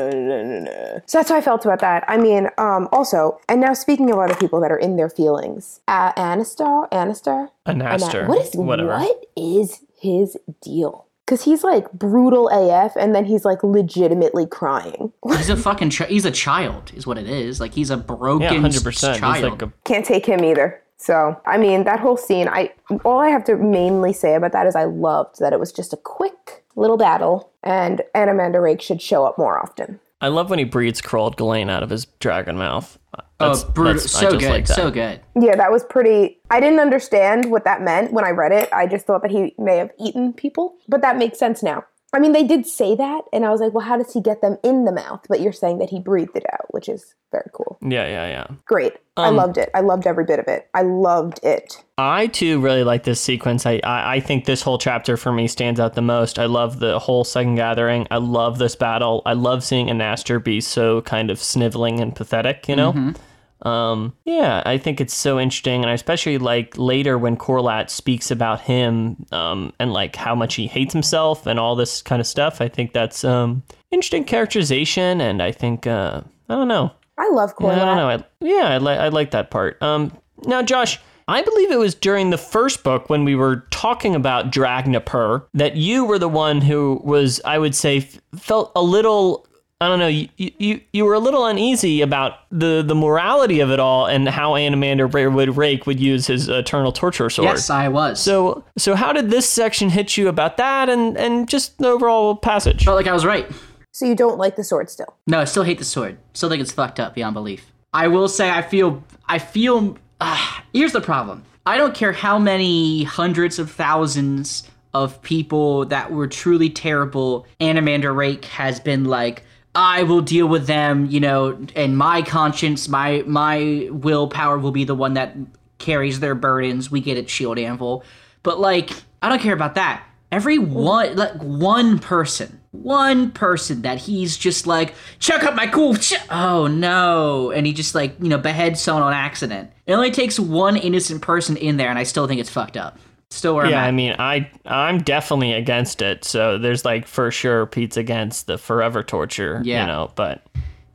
So that's how I felt about that. I mean, um, also, and now speaking of other people that are in their feelings, uh, Anastar, Anastar, Anaster. what is whatever. what is his deal? Because he's like brutal AF, and then he's like legitimately crying. He's a fucking chi- he's a child, is what it is. Like he's a broken Yeah, hundred s- percent. He's child. like a Can't take him either. So I mean, that whole scene. I all I have to mainly say about that is I loved that it was just a quick little battle, and Anomander Rake should show up more often. I love when he breathes Kurald Galain out of his dragon mouth. oh, That's- brutal! that's- So good, like so good. Yeah, that was pretty. I didn't understand what that meant when I read it. I just thought that he may have eaten people, but that makes sense now. I mean, they did say that, and I was like, well, how does he get them in the mouth? But you're saying that he breathed it out, which is very cool. Yeah, yeah, yeah. Great. I Um, loved it. I loved every bit of it. I loved it. I too really like this sequence. I, I I think this whole chapter for me stands out the most. I love the whole second gathering. I love this battle. I love seeing Anaster be so kind of sniveling and pathetic. You know. Um, yeah, I think it's so interesting, and I especially like later when Korlat speaks about him, um, and like how much he hates himself and all this kind of stuff. I think that's um interesting characterization, and I think uh, I don't know. I love Yeah, I don't Korlat. know. I, yeah, I, li- I like that part. Um, now, Josh, I believe it was during the first book when we were talking about Dragnipur that you were the one who was, I would say, f- felt a little. I don't know. You, you you were a little uneasy about the the morality of it all and how Anomander Ra- would Rake would use his eternal torture sword. Yes, I was. So so how did this section hit you about that and and just the overall passage? felt like I was right. So you don't like the sword still? No, I still hate the sword. Still think it's fucked up beyond belief. I will say I feel I feel uh, here's the problem. I don't care how many hundreds of thousands of people that were truly terrible Anomander Rake has been like I will deal with them, you know, and my conscience, my my willpower will be the one that carries their burdens. We get it, Shield Anvil. But like, I don't care about that. Every one, like one person, one person that he's just like, check up my cool. Oh no! And he just like you know beheads someone on accident. It only takes one innocent person in there, and I still think it's fucked up. Still where Yeah, I'm I mean, I I'm definitely against it. So there's like for sure Pete's against the forever torture. Yeah. you know, but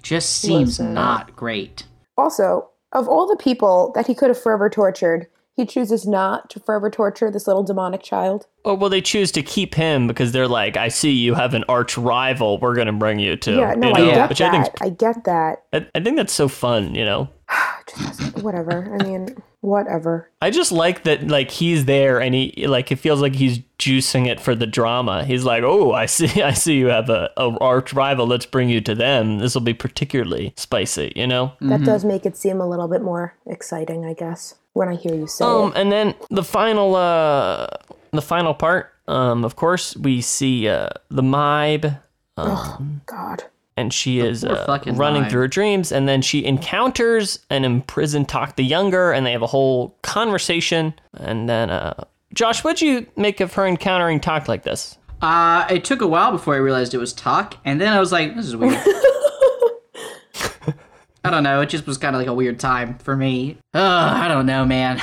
just seems Listen. not great. Also, of all the people that he could have forever tortured, he chooses not to forever torture this little demonic child. oh well, they choose to keep him because they're like, I see you have an arch rival. We're gonna bring you to. Yeah, no, you I know, get which I think that. I get that. I, I think that's so fun. You know, Just whatever. I mean, whatever. I just like that like he's there and he like it feels like he's juicing it for the drama. He's like, oh, I see, I see you have a, a arch rival. Let's bring you to them. This will be particularly spicy. You know. That does make it seem a little bit more exciting, I guess, when I hear you say Um, it. and then the final, uh, the final part. Um, of course, we see uh the Mhybe, Oh God. And she is uh, running Mhybe. through her dreams, and then she encounters an imprisoned Toc the Younger, and they have a whole conversation. And then, uh, Josh, what'd you make of her encountering Toc like this? Uh, it took a while before I realized it was Toc, and then I was like, this is weird. I don't know. It just was kind of like a weird time for me. Ugh, I don't know, man.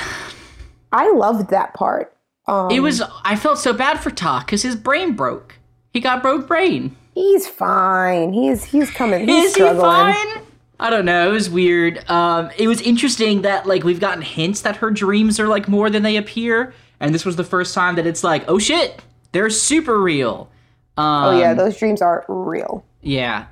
I loved that part. Um, It was. I felt so bad for Toc because his brain broke. He got broke brain. He's fine. He's he's coming. He's Is he struggling. fine? I don't know. It was weird. Um, it was interesting that like we've gotten hints that her dreams are like more than they appear, and this was the first time that it's like, oh shit, they're super real. Um, Oh yeah, those dreams are real. Yeah.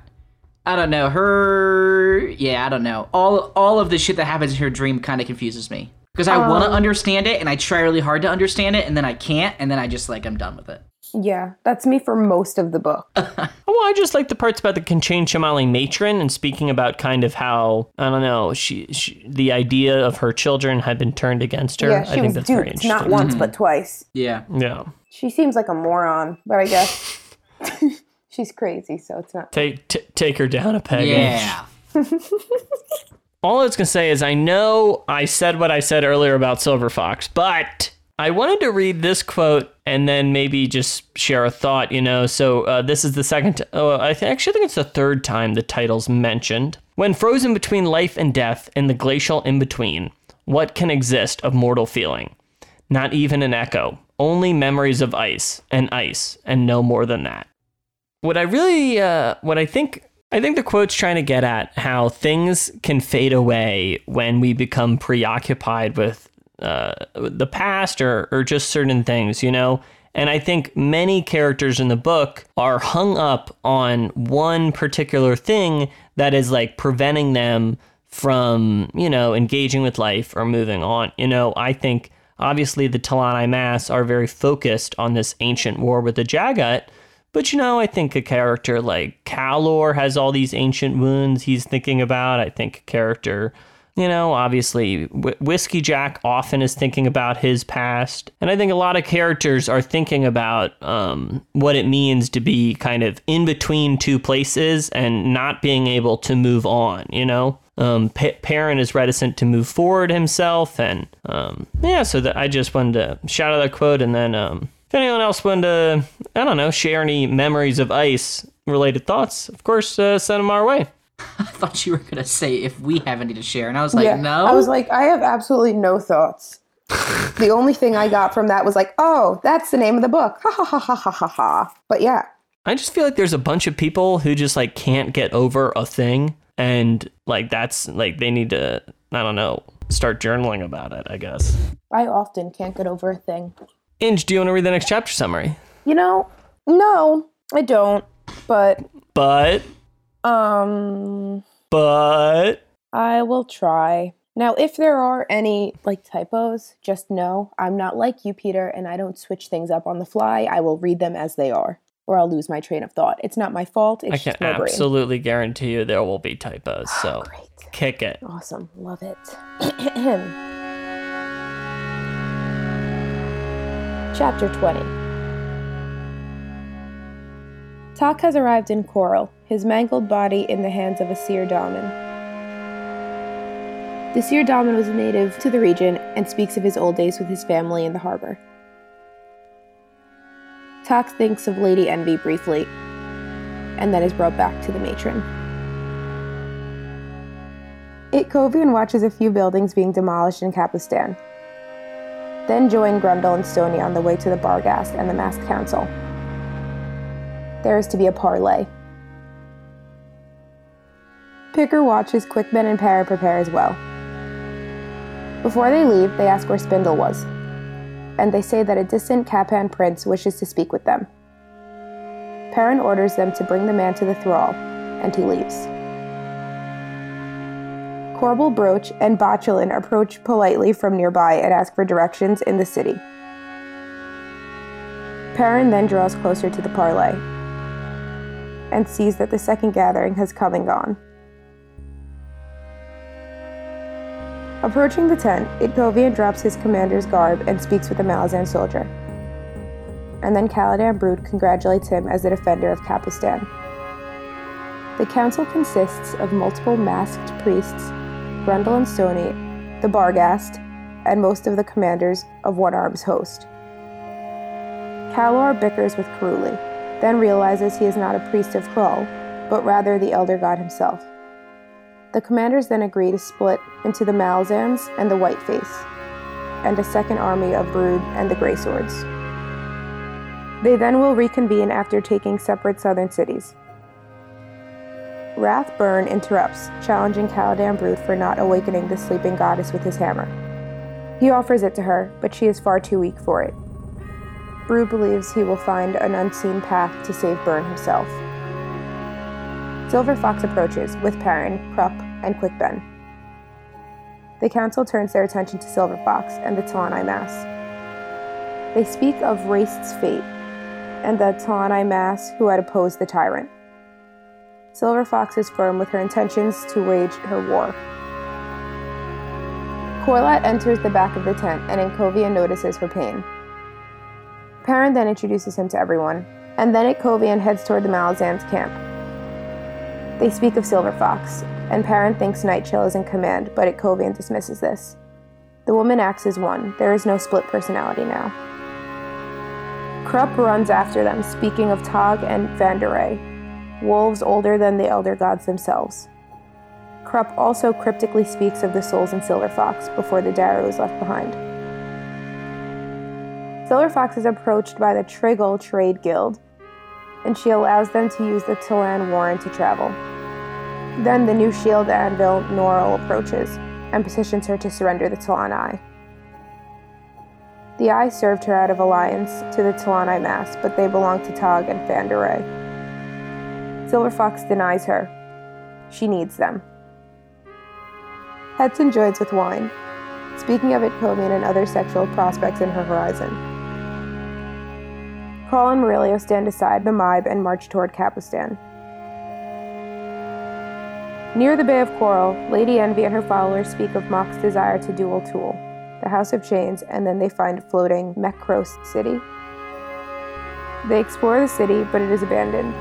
I don't know. Her yeah, I don't know. All all of the shit that happens in her dream kind of confuses me. Because I want to understand it and I try really hard to understand it and then I can't and then I just like I'm done with it. Yeah, that's me for most of the book. Oh, well, I just like the parts about the K'Chain Che'Malle matron and speaking about kind of how I don't know she, she the idea of her children had been turned against her. yeah, I she think was that's very duped, interesting. not once but mm-hmm. twice. Yeah. Yeah. She seems like a moron, but I guess she's crazy, so it's not. Take t- take her down a peg. Yeah. All I was gonna say is I know I said what I said earlier about Silver Fox, but I wanted to read this quote and then maybe just share a thought. You know, so uh, this is the second. T- oh, I th- actually think it's the third time the title's mentioned. When frozen between life and death in the glacial in between, what can exist of mortal feeling? Not even an echo. Only memories of ice and ice, and no more than that. What I really, uh, what I think, I think the quote's trying to get at how things can fade away when we become preoccupied with uh, the past or, or just certain things, you know? And I think many characters in the book are hung up on one particular thing that is like preventing them from, you know, engaging with life or moving on. You know, I think obviously the T'lan Imass are very focused on this ancient war with the Jaghut. But you know, I think a character like Kallor has all these ancient wounds he's thinking about. I think a character you know, obviously, Wh- Whiskey Jack often is thinking about his past. And I think a lot of characters are thinking about um, what it means to be kind of in between two places and not being able to move on, you know? Um, P- Paran is reticent to move forward himself. And um, yeah, so that I just wanted to shout out that quote. And then um, if anyone else wanted to, I don't know, share any memories of ice related thoughts, of course, uh, send them our way. I thought you were gonna say if we have any to share, and I was like, yeah. no. I was like, I have absolutely no thoughts. the only thing I got from that was like, oh, that's the name of the book. Ha ha ha ha ha ha ha. But yeah. I just feel like there's a bunch of people who just like can't get over a thing and like that's like they need to I don't know, start journaling about it, I guess. I often can't get over a thing. Inge, do you want to read the next chapter summary? You know, no, I don't. But But um but I will try. Now, if there are any like typos, just know I'm not like you, Peter, and I don't switch things up on the fly. I will read them as they are, or I'll lose my train of thought. It's not my fault. It's I can just my brain. absolutely guarantee you there will be typos. So Great. kick it. Awesome. Love it. Chapter 20 Toc has arrived in Coral, his mangled body in the hands of a Seerdomin. The Seerdomin was a native to the region and speaks of his old days with his family in the harbor. Toc thinks of Lady Envy briefly, and then is brought back to the matron. Itkovian watches a few buildings being demolished in Capustan. Then join Gruntle and Stonny on the way to the Barghast and the Masked Council. There is to be a parley. Picker watches Quick Ben and Paran prepare as well. Before they leave, they ask where Spindle was, and they say that a distant Capan prince wishes to speak with them. Paran orders them to bring the man to the thrall, and he leaves. Korbal, Broach, and Bauchelain approach politely from nearby and ask for directions in the city. Paran then draws closer to the parley and sees that the second gathering has come and gone. Approaching the tent, Itkovian drops his commander's garb and speaks with a Malazan soldier. And then Caladan Brood congratulates him as the defender of Capustan. The council consists of multiple masked priests, Gruntle and Stonny, the Barghast, and most of the commanders of One Arm's host. Kallor bickers with Karuli, then realizes he is not a priest of K'rul, but rather the Elder God himself. The commanders then agree to split into the Malazans and the Whiteface, and a second army of Brood and the Grey Swords. They then will reconvene after taking separate southern cities. Rath'Burn interrupts, challenging Caladan Brood for not awakening the sleeping goddess with his hammer. He offers it to her, but she is far too weak for it. Brood believes he will find an unseen path to save Burn himself. Silver Fox approaches, with Paran, Kruppe, and Quick Ben. The council turns their attention to Silver Fox and the T'lan Imass. They speak of Raest's fate, and the T'lan Imass who had opposed the tyrant. Silver Fox is firm with her intentions to wage her war. Korlat enters the back of the tent, and Enkovia notices her pain. Paran then introduces him to everyone, and then Itkovian heads toward the Malazan's camp. They speak of Silver Fox, and Paran thinks Nightchill is in command, but Itkovian dismisses this. The woman acts as one. There is no split personality now. Kruppe runs after them, speaking of Togg and Fanderay, wolves older than the Elder Gods themselves. Kruppe also cryptically speaks of the souls in Silver Fox before the Darrow is left behind. Silver Fox is approached by the Trygalle Trade Guild, and she allows them to use the T'lan warrant to travel. Then the new shield anvil, Norul, approaches and petitions her to surrender the T'lan Ay. The eye served her out of alliance to the T'lan Imass, but they belong to Togg and Fanderay. Silver Fox denies her. She needs them. Hetan joins with wine, speaking of Itpomian and other sexual prospects in her horizon. Carl and Murillio stand aside the Mhybe and march toward Capustan. Near the Bay of Coral, Lady Envy and her followers speak of Mok's desire to duel Tool, the House of Chains, and then they find floating Meckros City. They explore the city, but it is abandoned.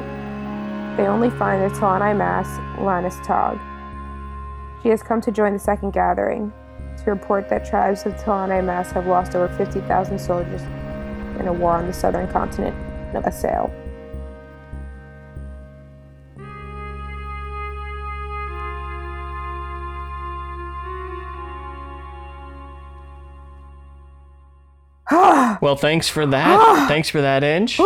They only find the T'lan Imass, Lanas Tog. She has come to join the second gathering to report that tribes of T'lan Imass have lost over 50,000 soldiers in a war on the southern continent of Assail. Well, thanks for that. thanks for that, Inch.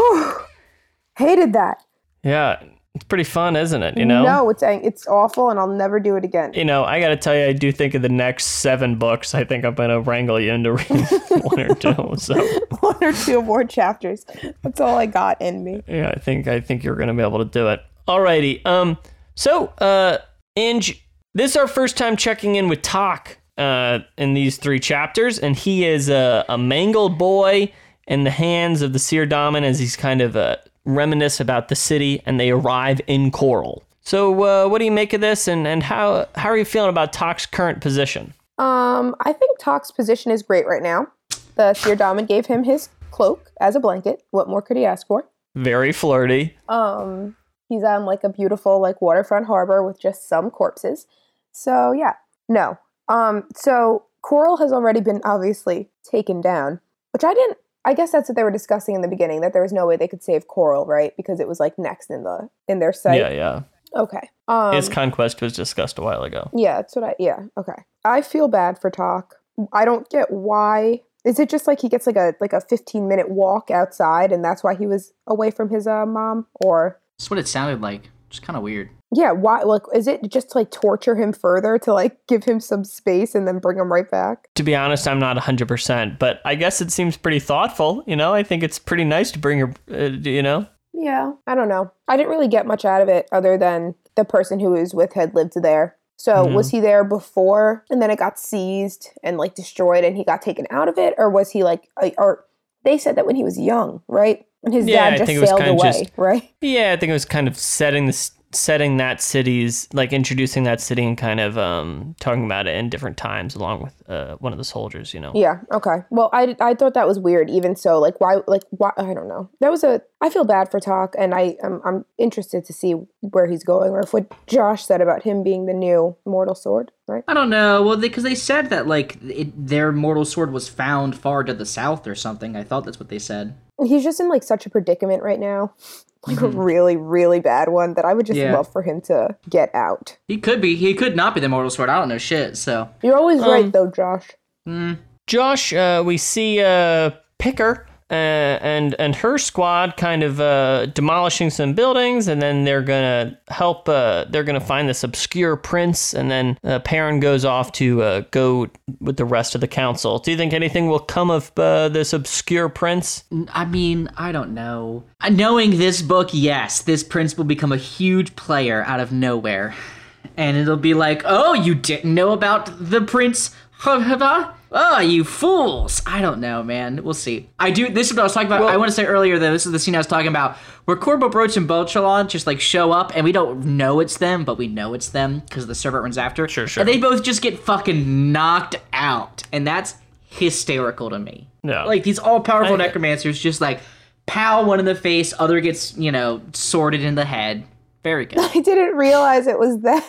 Hated that. Yeah, it's pretty fun, isn't it? You know. No, it's it's awful, and I'll never do it again. You know, I got to tell you, I do think of the next seven books. I think I'm gonna wrangle you into reading one or two. So One or two more chapters. That's all I got in me. yeah, I think I think you're gonna be able to do it. Alrighty. Um. So, uh, Inge, this is our first time checking in with Toc. Uh, in these three chapters, and he is a, a mangled boy in the hands of the Seerdomin as he's kind of uh, reminisce about the city, and they arrive in Coral. So, uh, what do you make of this, and, and how how are you feeling about Toc's current position? Um, I think Toc's position is great right now. The Seerdomin gave him his cloak as a blanket. What more could he ask for? Very flirty. Um, he's on like a beautiful like waterfront harbor with just some corpses. So yeah, no. Um, so Coral has already been obviously taken down, which I didn't. I guess that's what they were discussing in the beginning that there was no way they could save Coral, right? Because it was like next in the in their sight. Yeah, yeah. Okay. Um, His conquest was discussed a while ago. yeah, that's what I. Yeah. Okay. I feel bad for Toc. I don't get why. Is it just like he gets like a like a fifteen minute walk outside, and that's why he was away from his uh, mom, or That's what it sounded like. Just kind of weird. Yeah, why? Like, is it just to like torture him further to like give him some space and then bring him right back? To be honest, I'm not 100%, but I guess it seems pretty thoughtful. You know, I think it's pretty nice to bring her, uh, you know? Yeah, I don't know. I didn't really get much out of it other than the person who was with had lived there. So Mhm. was he there before and then it got seized and like destroyed and he got taken out of it, or was he like, or they said that when he was young, right? And his Yeah, dad just think it was sailed away, just- right? Yeah, I think it was kind of setting this setting that city's like introducing that city and kind of um talking about it in different times along with uh one of the soldiers, you know. Yeah. Okay. Well, I, I thought that was weird. Even so, like why like why I don't know. That was a I feel bad for Toc, and I I'm, I'm interested to see where he's going, or if what Josh said about him being the new Mortal Sword, right? I don't know. Well, because they, said that like it, their mortal sword was found far to the south or something. I thought that's what they said. He's just in like such a predicament right now, like a really really bad one that I would just Mm-hmm. Yeah. love for him to get out. He could be. He could not be the mortal sword. I don't know shit. So You're always Um, right though, Josh. Josh, uh, we see uh, Picker uh, and and her squad kind of uh, demolishing some buildings, and then they're gonna help. Uh, they're gonna find this obscure prince, and then uh, Perrin goes off to uh, go with the rest of the council. Do you think anything will come of uh, this obscure prince? I mean, I don't know. Knowing this book, yes, this prince will become a huge player out of nowhere. And it'll be like, oh, you didn't know about the prince? Oh, you fools. I don't know, man. We'll see. I do. This is what I was talking about. I want to say earlier, though, this is the scene I was talking about where Korbal Broach and Bauchelain just like show up and we don't know it's them, but we know it's them because the servant runs after. Sure, sure. And they both just get fucking knocked out. And that's hysterical to me. Yeah. Like these all powerful necromancers just like pow one in the face, other gets, you know, sorted in the head. Very good. I didn't realize it was them.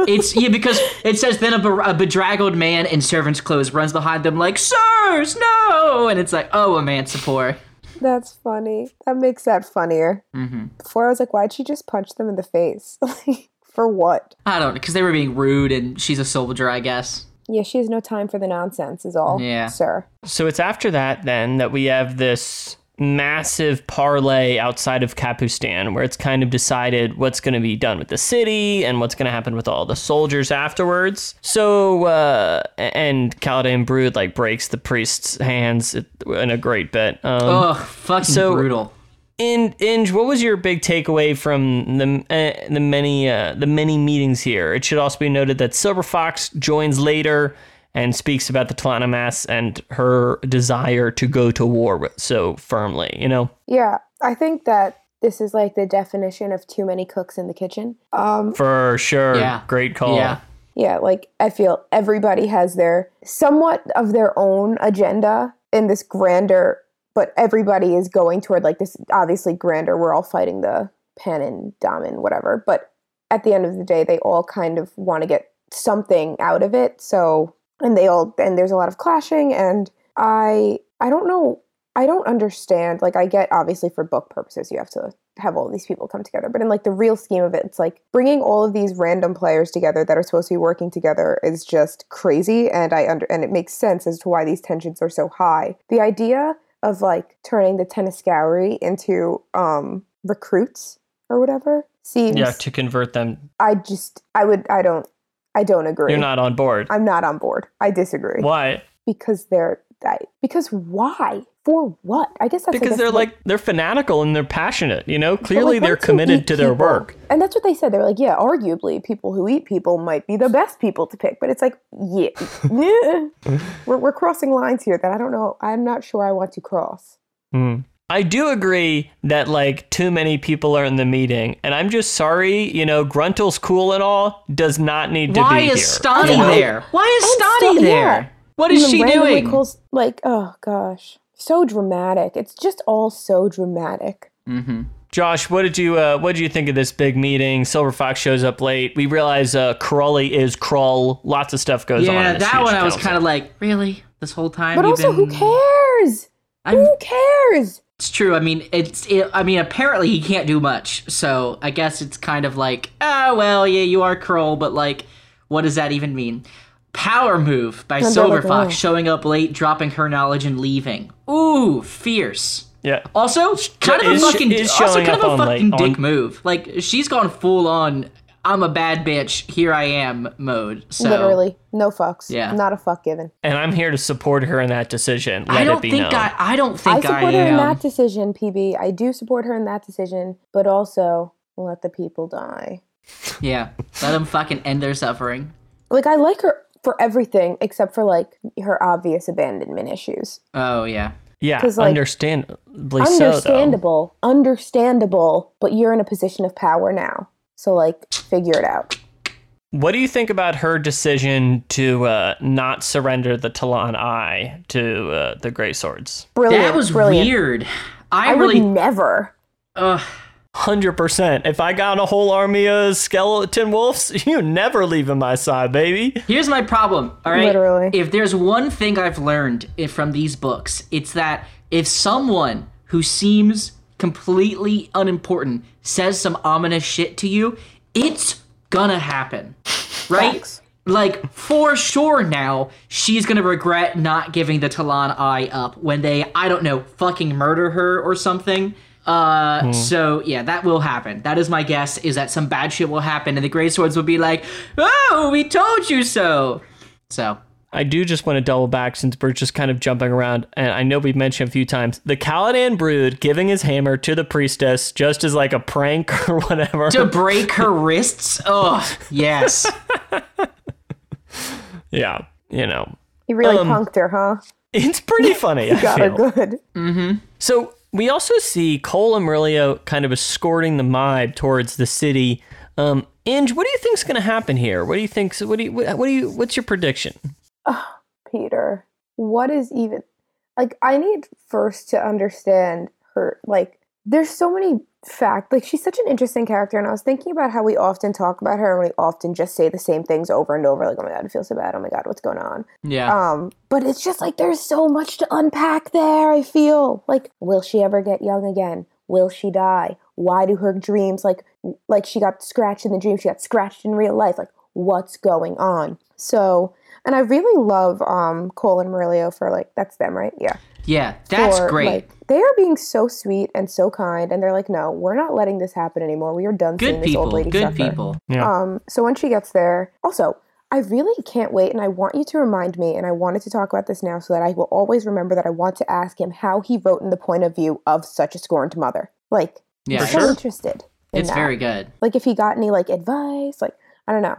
It's yeah because it says then a, be- a bedraggled man in servant's clothes runs behind them like sirs no and it's like oh Emancipor. That's funny. That makes that funnier. Mm-hmm. Before I was like, why'd she just punch them in the face? Like, for what? I don't know because they were being rude and she's a soldier I guess. Yeah, she has no time for the nonsense, is all. Yeah. Sir. So it's after that then that we have this massive parlay outside of Capustan where it's kind of decided what's going to be done with the city and what's going to happen with all the soldiers afterwards. So, uh, and Caladan Brood like breaks the priest's hands in a great bit. Um, oh, fucking so- brutal. In Inge, what was your big takeaway from the uh, the many uh, the many meetings here? It should also be noted that Silver Fox joins later and speaks about the T'lan Imass and her desire to go to war so firmly. You know, Yeah, I think that this is like the definition of too many cooks in the kitchen. Um, for sure. Yeah. Great call. Yeah. yeah, like I feel everybody has their somewhat of their own agenda in this grander, but everybody is going toward like this obviously grander. We're all fighting the Pannion, Domin, whatever. But at the end of the day, they all kind of want to get something out of it. So, and they all, and there's a lot of clashing. And I, I don't know, I don't understand. Like, I get obviously for book purposes, you have to have all these people come together. But in like the real scheme of it, it's like bringing all of these random players together that are supposed to be working together is just crazy. And I under, and it makes sense as to why these tensions are so high. The idea of like turning the tennis gallery into um recruits or whatever seems Yeah, to convert them. I just I would I don't I don't agree. You're not on board. I'm not on board. I disagree. Why? Because they're I, because why? For what? I guess that's Because guess they're what- like they're fanatical and they're passionate. You know, clearly like, they're committed to their people- work. And that's what they said. They're like, yeah, arguably people who eat people might be the best people to pick. But it's like, yeah, we're, we're crossing lines here that I don't know. I'm not sure I want to cross. Hmm. I do agree that like too many people are in the meeting, and I'm just sorry. You know, Gruntle's cool and all, does not need to Why be is here. Stonny You know? there? Why is I'm Stonny still- there? yeah. What And she doing? Calls, like, oh gosh, so dramatic. It's just all so dramatic. mm-hmm. Josh, what did you uh, what did you think of this big meeting? Silver Fox shows up late. We realize uh, Crawley is K'rul. Lots of stuff goes on. Yeah, that one I was kind of like, really? This whole time? But you've also, who cares? I'm, Who cares? It's true. I mean, it's. It, I mean, apparently he can't do much. So I guess it's kind of like, ah, well, yeah, you are K'rul, but like, what does that even mean? Power move by they're Silver Fox, oh. showing up late, dropping her knowledge, and leaving. Ooh, fierce. yeah. Also, kind of a is fucking, is also kind of a fucking late- dick on- move. Like she's gone full on. I'm a bad bitch. Here I am mode. So Literally, no fucks. Yeah. not a fuck given. And I'm here to support her in that decision. Let I it don't be think known. I. I don't think I, support her in that decision, PB. I do support her in that decision, but also let the people die. Yeah, let them fucking end their suffering. Like I like her for everything except for like her obvious abandonment issues. Oh yeah. yeah, 'cause, like, understandably so. Though. Understandable, understandable, but you're in a position of power now. So like figure it out. What do you think about her decision to uh, not surrender the T'lan Ay to uh, the Grey Swords? Brilliant. that was brilliant. weird. I, I really. would never. Ugh. Hundred percent. If I got a whole army of skeleton wolves, you never leaving my side, baby. Here's my problem. All right. Literally. If there's one thing I've learned i- from these books, it's that if someone who seems completely unimportant says some ominous shit to you, it's gonna happen. Right? Facts. Like for sure now, she's gonna regret not giving the T'lan Ay up when they, I don't know, fucking murder her or something. Uh, so yeah, that will happen. That is my guess. Is that some bad shit will happen, and the Grey Swords will be like, "Oh, we told you so." So I do just want to double back since we're just kind of jumping around, and I know we've mentioned a few times the Caladan Brood giving his hammer to the priestess just as like a prank or whatever. to break her wrists. Oh yes. yeah, you know, He really Um, punked her, huh? it's pretty funny. I Got her feel. good. So we also see Coll and Murillio kind of escorting the Mhybe towards the city. Um, Inge, what do you think's going to happen here? What do you think? What do you? What do you? What's your prediction? Peter, what is even like I need first to understand her like there's so many fact like she's such an interesting character and I was thinking about how we often talk about her and we often just say the same things over and over like oh my god I feel so bad. Oh my god what's going on? Yeah. um but it's just like there's so much to unpack there I feel. Like will she ever get young again? Will she die? Why do her dreams like like she got scratched in the dream she got scratched in real life like what's going on? So and I really love um Coll and Murillio for like that's them right yeah Yeah, that's for, great. Like, they are being so sweet and so kind, and they're like, "No, we're not letting this happen anymore. We are done seeing good this old people. lady Good suffer." people. Yeah. Um, so when she gets there, also, I really can't wait, and I want you to remind me, and I wanted to talk about this now so that I will always remember that I want to ask him how he wrote in the point of view of such a scorned mother. Like, Yeah, I'm so sure. interested. In It's that. very good. like if he got any like advice, like I don't know.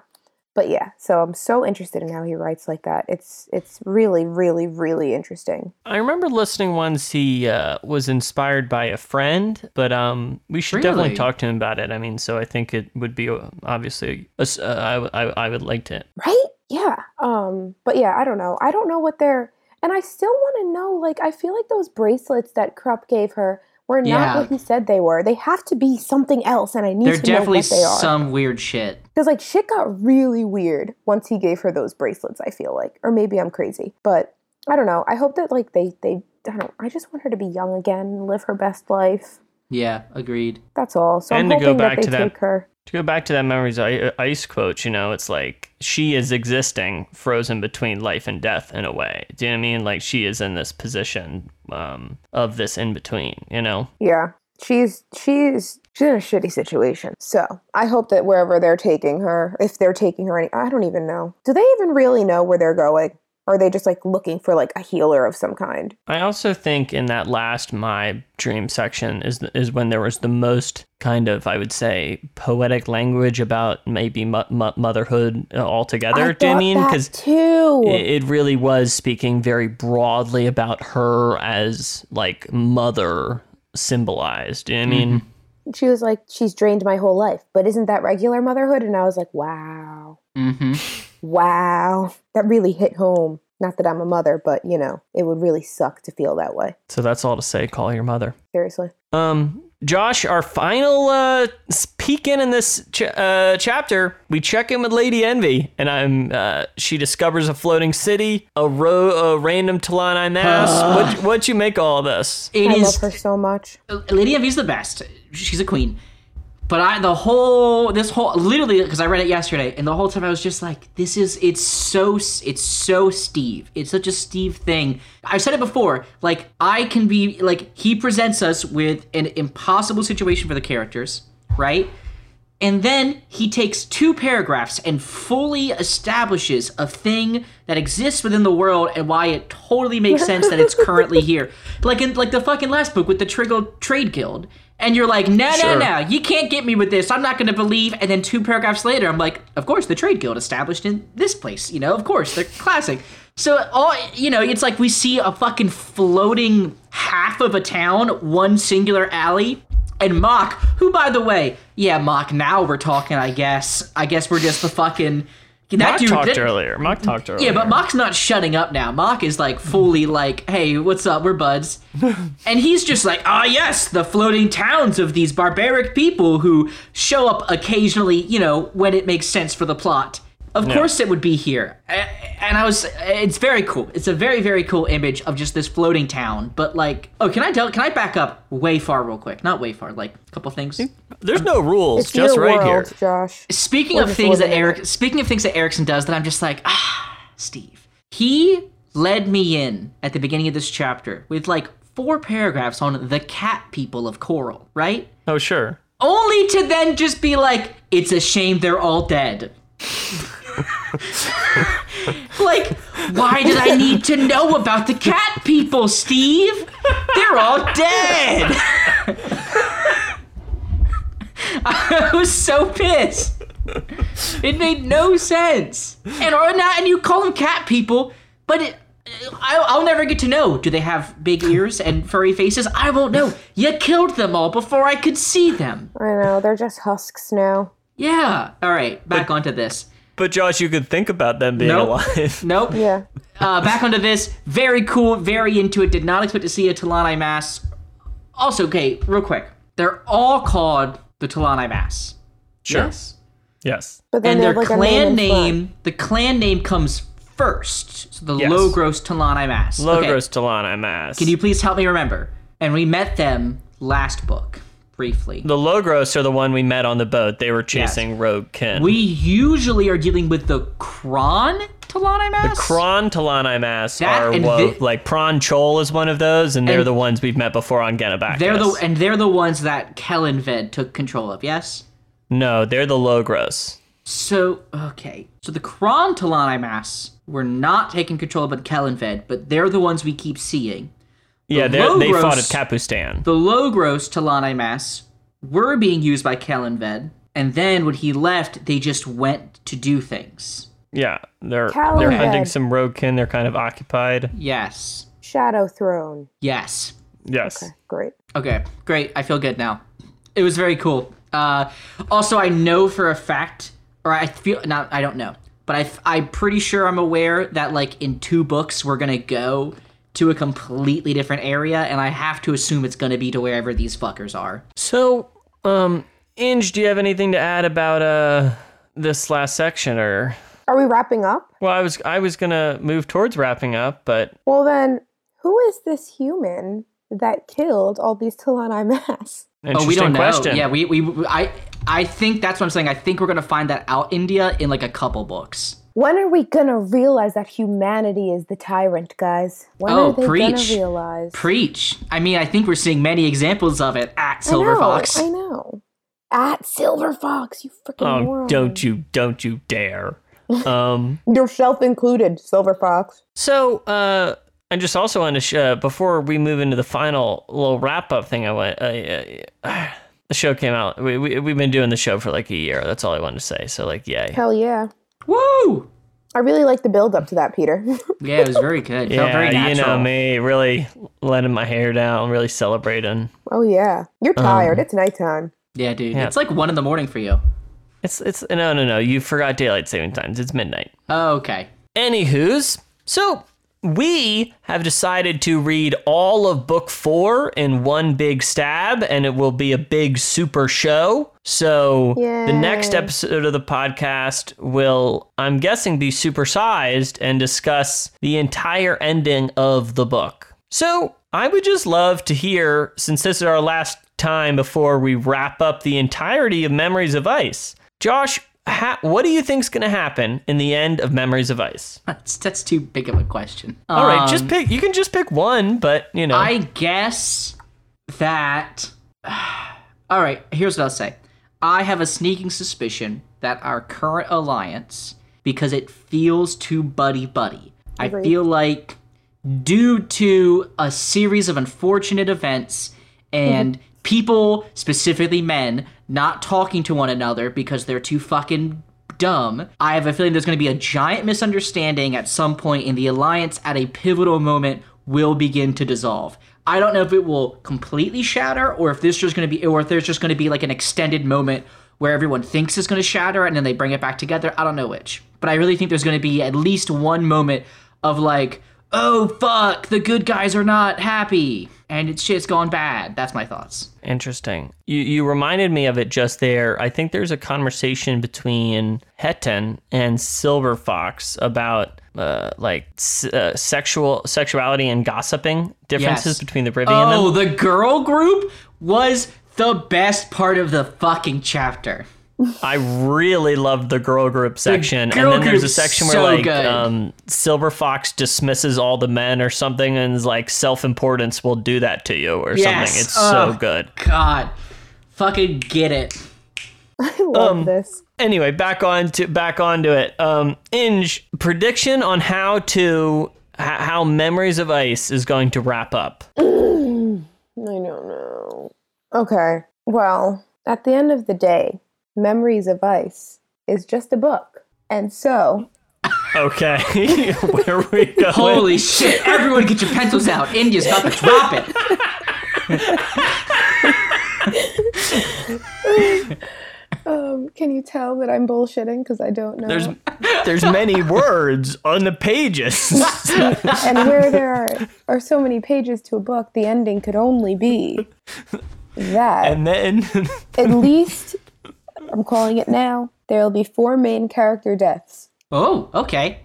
But yeah, so I'm so interested in how he writes like that. It's it's really, really, really interesting. I remember listening once he uh, was inspired by a friend, but um, we should definitely talk to him about it. I mean, so I think it would be uh, obviously, I I I, w- I, I would like to. Right? Yeah. Um, but yeah, I don't know. I don't know what they're and I still want to know, like, I feel like those bracelets that Kruppe gave her were not Yeah. what he said they were. They have to be something else, and I need They're to know what they are. some weird shit. Because like shit got really weird once he gave her those bracelets. I feel like, or maybe I'm crazy, but I don't know. I hope that like they they I don't. I just want her to be young again, live her best life. Yeah, agreed. That's all. So And I'm to go hoping that they to that- take her. To go back to that memories ice quote, you know, it's like she is existing frozen between life and death in a way. Do you know what I mean? Like she is in this position um, of this in between, you know? Yeah, she's she's she's in a shitty situation. So I hope that wherever they're taking her, if they're taking her any, I don't even know. Do they even really know where they're going? Or are they just like looking for like a healer of some kind? I also think in that last my dream section is is when there was the most kind of I would say poetic language about maybe mo- mo- motherhood uh, altogether. I Do you mean because too? it, it really was speaking very broadly about her as like mother symbolized. You know what I mean? she was like, she's drained my whole life, but isn't that regular motherhood? And I was like, wow. Mm-hmm. Wow, that really hit home. Not that I'm a mother, but you know, it would really suck to feel that way. So that's all to say. Call your mother. Seriously. Um, Josh, our final uh, peek in in this ch- uh, chapter, we check in with Lady Envy, and I'm uh, she discovers a floating city, a, ro- a random T'lan Imass. what what you make of all this? It I is love her so much. Lady Envy's the best. She's a queen. But I the whole this whole literally because I read it yesterday and the whole time I was just like this is it's so it's so Steve. It's such a Steve thing. I've said it before. Like I can be like he presents us with an impossible situation for the characters, right? And then he takes two paragraphs and fully establishes a thing that exists within the world and why it totally makes sense that it's currently here. Like in like the fucking last book with the Trygalle Trade Guild. And you're like, no, no, no, you can't get me with this. I'm not going to believe. And then two paragraphs later, I'm like, of course, the Trade Guild established in this place. You know, of course, they're classic. So all you know, it's like we see a fucking floating half of a town, one singular alley, and Mok, who by the way, yeah, Mok. Now we're talking. I guess. I guess we're just the fucking. That Mok dude. talked that- earlier. Mok talked earlier. yeah, but Mok's not shutting up now. Mok is like fully like, hey, what's up? We're buds. and he's just like, ah, yes, the floating towns of these barbaric people who show up occasionally, you know, when it makes sense for the plot. Of course it would be here. And I was, it's very cool. It's a very, very cool image of just this floating town. But like, oh, can I tell, can I back up way far real quick? Not way far, like a couple things. There's no rules, It's just your right world, here. Josh. Speaking We're of things that living in Eric, speaking of things that Erikson does, that I'm just like, ah, Steve. He led me in at the beginning of this chapter with like four paragraphs on the cat people of Coral, right? Oh sure. Only to then just be like, it's a shame they're all dead. Like, why did I need to know about the cat people, Steve? They're all dead. I was so pissed. It made no sense. And or not, and you call them cat people, but it, I, I'll never get to know. Do they have big ears and furry faces? I won't know. You killed them all before I could see them. I know they're just husks now. Yeah. All right. Back onto this. But Josh, you could think about them being Nope. alive. Nope. Yeah. Uh, back onto this. Very cool. Very into it. Did not expect to see a T'lan Imass. Also, okay, real quick. They're all called the T'lan Imass. Sure. Yes. yes. But then and their like clan name, name, the clan name comes first. So the Yes. Logros T'lan Imass. Okay, Logros T'lan Imass. Can you please help me remember? And we met them last book briefly. The Logros are the one we met on the boat. They were chasing Rogue Kin. We usually are dealing with the Kron T'lan Imass? The Kron T'lan Imass That are wo- thi- like Pran Chole is one of those, and they're And- the ones we've met before on Genabackis. they're the and they're the ones that Kellanved took control of. Yes. no, they're the Logros. So okay, so the Kron Talani Mass were not taking control of Kellanved, but they're the ones we keep seeing. Yeah, they're, they fought at Logros- Capustan. The Logros T'lan Imass were being used by Kellanved, and then when he left, they just went to do things. Yeah, they're Kellanved. they're hunting some roadkin. They're kind of occupied. Yes. Shadow Throne. Yes. Yes. Great. Okay, great. I feel good now. It was very cool. Uh, also, I know for a fact, or I feel not. I don't know, but I I'm pretty sure I'm aware that like in two books we're gonna go to a completely different area, and I have to assume it's gonna be to wherever these fuckers are. So, um, Inge, do you have anything to add about uh this last section, or? Are we wrapping up? Well, I was I was gonna move towards wrapping up, but Well, then, who is this human that killed all these T'lan Imass? interesting oh, we don't know. question. Yeah, we we I I think that's what I'm saying. I think we're gonna find that out India in like a couple books. When are we gonna realize that humanity is the tyrant, guys? When Oh, are they preach. gonna realize? Preach. I mean, I think we're seeing many examples of it at Silver I know, Fox. I know. At Silver Fox, you freaking Oh, moron. don't you don't you dare. Um. Yourself included, Silver Fox. So, uh, I just also want to sh- uh, before we move into the final little wrap up thing. I went. Uh, uh, the show came out. We, we we've been doing the show for like a year. That's all I wanted to say. So like, yay. Hell yeah. Woo! I really like the build up to that, Peter. Yeah, it was very good. Felt very Yeah, you know me, really letting my hair down, really celebrating. oh yeah. You're um, tired. it's nighttime. Yeah, dude. Yeah. It's like one in the morning for you. It's it's no no no. You forgot daylight saving times. It's midnight. Oh, okay. Anywho's, so we have decided to read all of book four in one big stab, and it will be a big super show. So the next episode of the podcast will, I'm guessing, be supersized and discuss the entire ending of the book. So I would just love to hear, since this is our last time before we wrap up the entirety of Memories of Ice, Josh. Ha- what do you think's going to happen in the end of Memories of Ice? That's that's too big of a question. All right, Um, just pick. You can just pick one, but you know. I guess that. All right, here's what I'll say. I have a sneaking suspicion that our current alliance, because it feels too buddy buddy, I feel like due to a series of unfortunate events and people, specifically men, not talking to one another because they're too fucking dumb. I have a feeling there's going to be a giant misunderstanding at some point, and the alliance at a pivotal moment will begin to dissolve. I don't know if it will completely shatter, or if this just going to be, or if there's just going to be like an extended moment where everyone thinks it's going to shatter and then they bring it back together. I don't know which, but I really think there's going to be at least one moment of like, oh fuck, the good guys are not happy, and it's shit's gone bad. That's my thoughts. Interesting. You you reminded me of it just there. I think there's a conversation between Hetan and Silver Fox about uh, like uh, sexual sexuality and gossiping differences Yes. between the and Oh, them. the girl group was the best part of the fucking chapter. I really loved the girl group section, girl and then there's a group's section so where like um, Silver Fox dismisses all the men or something, and is like self-importance will do that to you or Yes. something. It's so good. God, fucking get it. I love Um, this. anyway, back on to back onto it. Um, Inge, prediction on how to h- how Memories of Ice is going to wrap up. I don't know. Okay. Well, at the end of the day, Memories of Ice is just a book. And so, Okay, where are we going? Holy shit! Everyone, get your pencils out. India's about to drop it. um, can you tell that I'm bullshitting because I don't know? There's there's many words on the pages. and where there are, are so many pages to a book, the ending could only be that. and then At least, I'm calling it now, there will be four main character deaths. Oh, okay.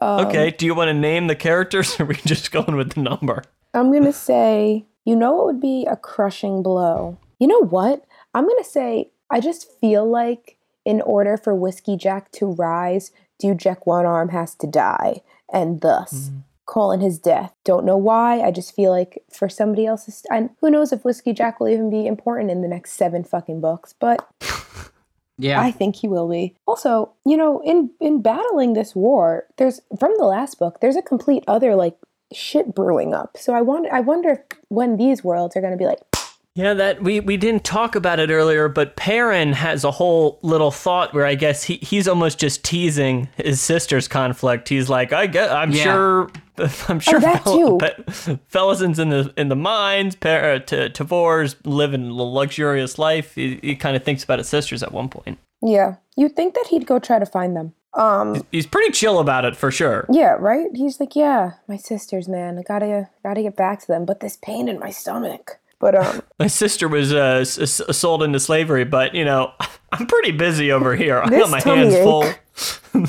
okay, um, do you want to name the characters or are we just going with the number? I'm going to say, you know what would be a crushing blow? You know what? I'm going to say, I just feel like in order for Whiskey Jack to rise Dujek Onearm has to die, and thus hmm. calling his death. Don't know why. I just feel like for somebody else's, and who knows if Whiskey Jack will even be important in the next seven fucking books, but Yeah. I think he will be. Also, you know, in in battling this war, there's from the last book, there's a complete other like shit brewing up. So I wonder, I wonder when these worlds are going to be like, Yeah, that we, we didn't talk about it earlier, but Paran has a whole little thought where I guess he, he's almost just teasing his sister's conflict. He's like, I get, I'm Yeah. sure, I'm sure, oh, that too. Fe- Felisin's in the in the mines. Per, uh, T- Tavore's living a luxurious life. He, he kind of thinks about his sisters at one point. yeah, you'd think that he'd go try to find them. Um, He's pretty chill about it for sure. yeah, right. He's like, yeah, my sisters, man, I gotta gotta get back to them, but this pain in my stomach. But um, My sister was uh, s- s- sold into slavery, but you know, I'm pretty busy over here. I got my hands ache. full.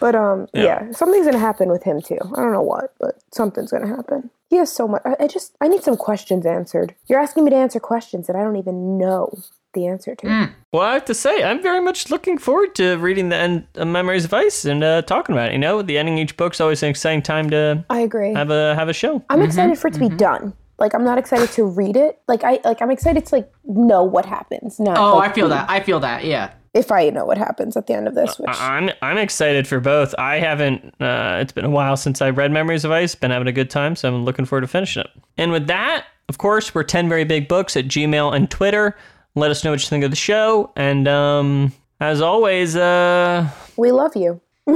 But um, yeah. something's gonna happen with him too. I don't know what, but something's gonna happen. He has so much. I, I just, I need some questions answered. You're asking me to answer questions that I don't even know the answer to. Well, I have to say, I'm very much looking forward to reading the end of Memories of Ice and uh, talking about it. You know, the ending of each book's always an exciting time to I agree. have a have a show. I'm excited for it to be done. Like I'm not excited to read it. Like I like I'm excited to like know what happens. Not oh, like, I feel that. I feel that. Yeah. if I know what happens at the end of this. Which I'm I'm excited for both. I haven't. Uh, it's been a while since I read Memories of Ice. Been having a good time, so I'm looking forward to finishing it. And with that, of course, we're ten very big books at Gmail and Twitter. Let us know what you think of the show. And um, as always, uh, we love you.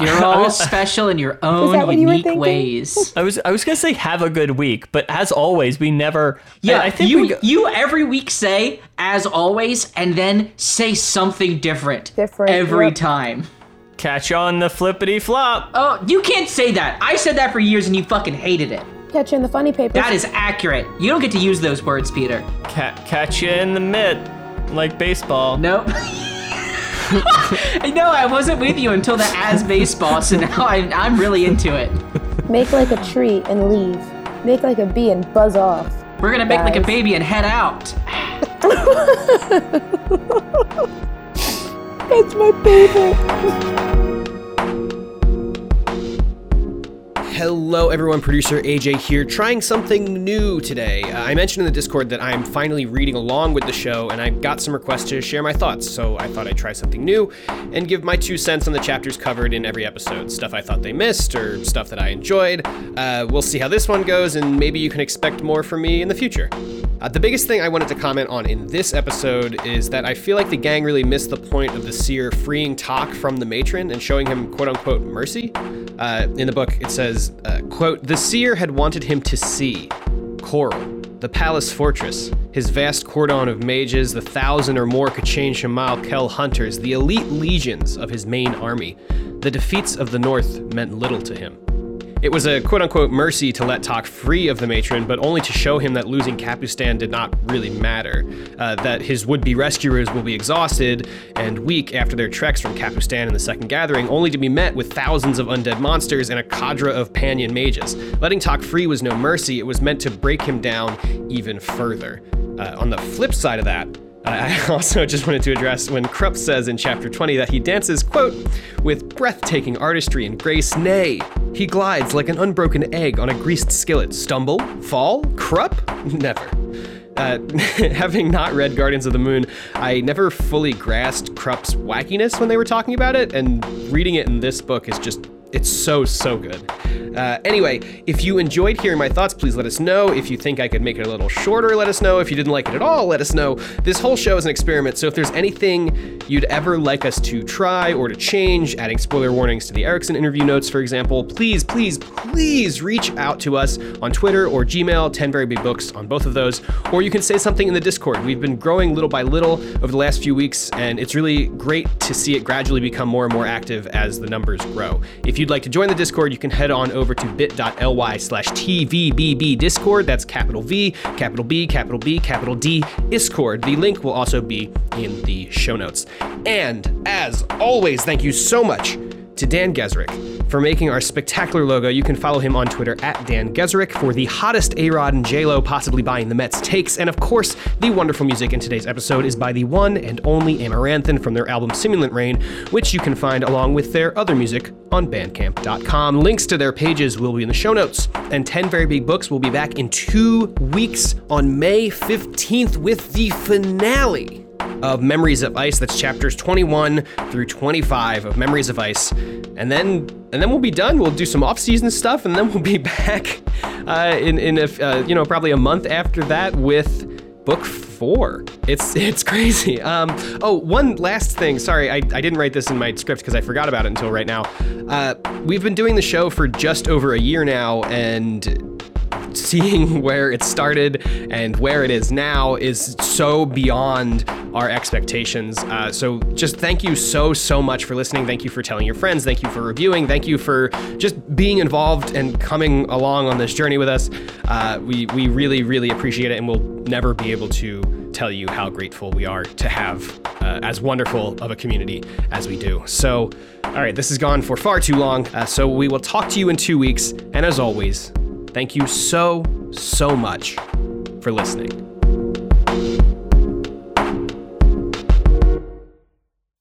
You're all special in your own that you unique ways. I was I was gonna say have a good week, but as always, we never. Yeah, I, I think you go- you every week say as always, and then say something different. Different, every yep. time. Catch on the flippity flop. Oh, you can't say that. I said that for years, and you fucking hated it. Catch you in the funny paper. That is accurate. You don't get to use those words, Peter. Ca- catch you in the mid, like baseball. Nope. I know I wasn't with you until the as baseball, so now I, I'm really into it. Make like a tree and leave. Make like a bee and buzz off. We're gonna make like a baby and head out. It's my favorite. Hello, everyone. Producer AJ here, trying something new today. Uh, I mentioned in the Discord that I'm finally reading along with the show, and I got some requests to share my thoughts, so I thought I'd try something new and give my two cents on the chapters covered in every episode. Stuff I thought they missed, or stuff that I enjoyed. Uh, we'll see how this one goes, and maybe you can expect more from me in the future. Uh, the biggest thing I wanted to comment on in this episode is that I feel like the gang really missed the point of the seer freeing Toc from the matron and showing him quote unquote mercy. Uh, in the book, it says, uh, quote, the seer had wanted him to see Coral, the palace fortress, his vast cordon of mages, the thousand or more K'Chain Che'Malle hunters, the elite legions of his main army. The defeats of the north meant little to him. It was a quote unquote mercy to let Toc free of the matron, but only to show him that losing Capustan did not really matter. Uh, that his would be rescuers will be exhausted and weak after their treks from Capustan in the Second Gathering, only to be met with thousands of undead monsters and a cadre of Pannion mages. Letting Toc free was no mercy, it was meant to break him down even further. Uh, on the flip side of that, I also just wanted to address when Kruppe says in chapter 20 that he dances, quote, with breathtaking artistry and grace, nay, he glides like an unbroken egg on a greased skillet. Stumble? Fall? Kruppe? Never. Uh, having not read Gardens of the Moon, I never fully grasped Kruppe's wackiness when they were talking about it, and reading it in this book is just it's so, so good. Uh, anyway, if you enjoyed hearing my thoughts, please let us know. If you think I could make it a little shorter, let us know. If you didn't like it at all, let us know. This whole show is an experiment, so if there's anything you'd ever like us to try or to change, adding spoiler warnings to the Erikson interview notes, for example, please, please, please reach out to us on Twitter or Gmail, 10 Very Big Books on both of those, or you can say something in the Discord. We've been growing little by little over the last few weeks, and it's really great to see it gradually become more and more active as the numbers grow. If you'd like to join the Discord, you can head on over to bit.ly slash TVBB Discord. That's capital V, capital B, capital B, capital D, Discord. The link will also be in the show notes. And as always, thank you so much to Dan Gesrick for making our spectacular logo. You can follow him on Twitter at Dan Gesrick for the hottest A Rod and J Lo possibly buying the Mets takes. And of course, the wonderful music in today's episode is by the one and only Amaranthin from their album Simulant Rain, which you can find along with their other music on Bandcamp.com. Links to their pages will be in the show notes. And 10 Very Big Books will be back in two weeks on May 15th with the finale of Memories of Ice. That's chapters 21 through 25 of Memories of Ice, and then and then we'll be done. We'll do some off-season stuff, and then we'll be back uh, in in a, uh, you know probably a month after that with book four. It's it's crazy. Um, oh, one last thing. Sorry, I, I didn't write this in my script because I forgot about it until right now. Uh, we've been doing the show for just over a year now, and seeing where it started and where it is now is so beyond our expectations. Uh, so just thank you so, so much for listening. Thank you for telling your friends. Thank you for reviewing. Thank you for just being involved and coming along on this journey with us. Uh, we, we really, really appreciate it, and we'll never be able to tell you how grateful we are to have uh, as wonderful of a community as we do. So, all right, this has gone for far too long. Uh, so we will talk to you in two weeks. And as always, thank you so, so much for listening.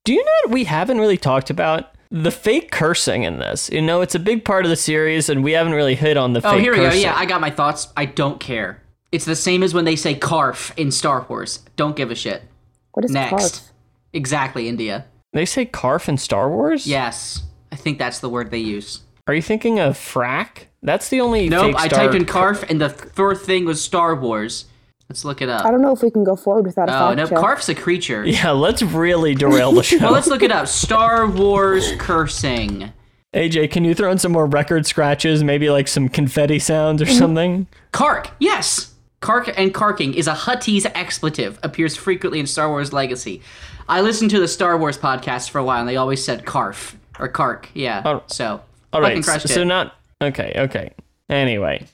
Do you know what we haven't really talked about? The fake cursing in this. You know, it's a big part of the series, and we haven't really hit on the oh, fake cursing. Oh, here we go. Yeah, I got my thoughts. I don't care. It's the same as when they say carf in Star Wars. Don't give a shit. What is Next. carf? Exactly, India. They say carf in Star Wars? Yes. I think that's the word they use. Are you thinking of frack? That's the only Nope, fake I Star typed in carf and the first thing was Star Wars. Let's look it up. I don't know if we can go forward without a Oh, fact no, check. carf's a creature. Yeah, let's really derail the show. Well, let's look it up. Star Wars cursing. AJ, can you throw in some more record scratches? Maybe like some confetti sounds Mm-hmm. or something? Kark, yes. Kark and karking is a Huttese expletive. Appears frequently in Star Wars Legacy. I listened to the Star Wars podcast for a while, and they always said carf or kark. Yeah. Oh. so All fucking so it. not okay. Okay. Anyway,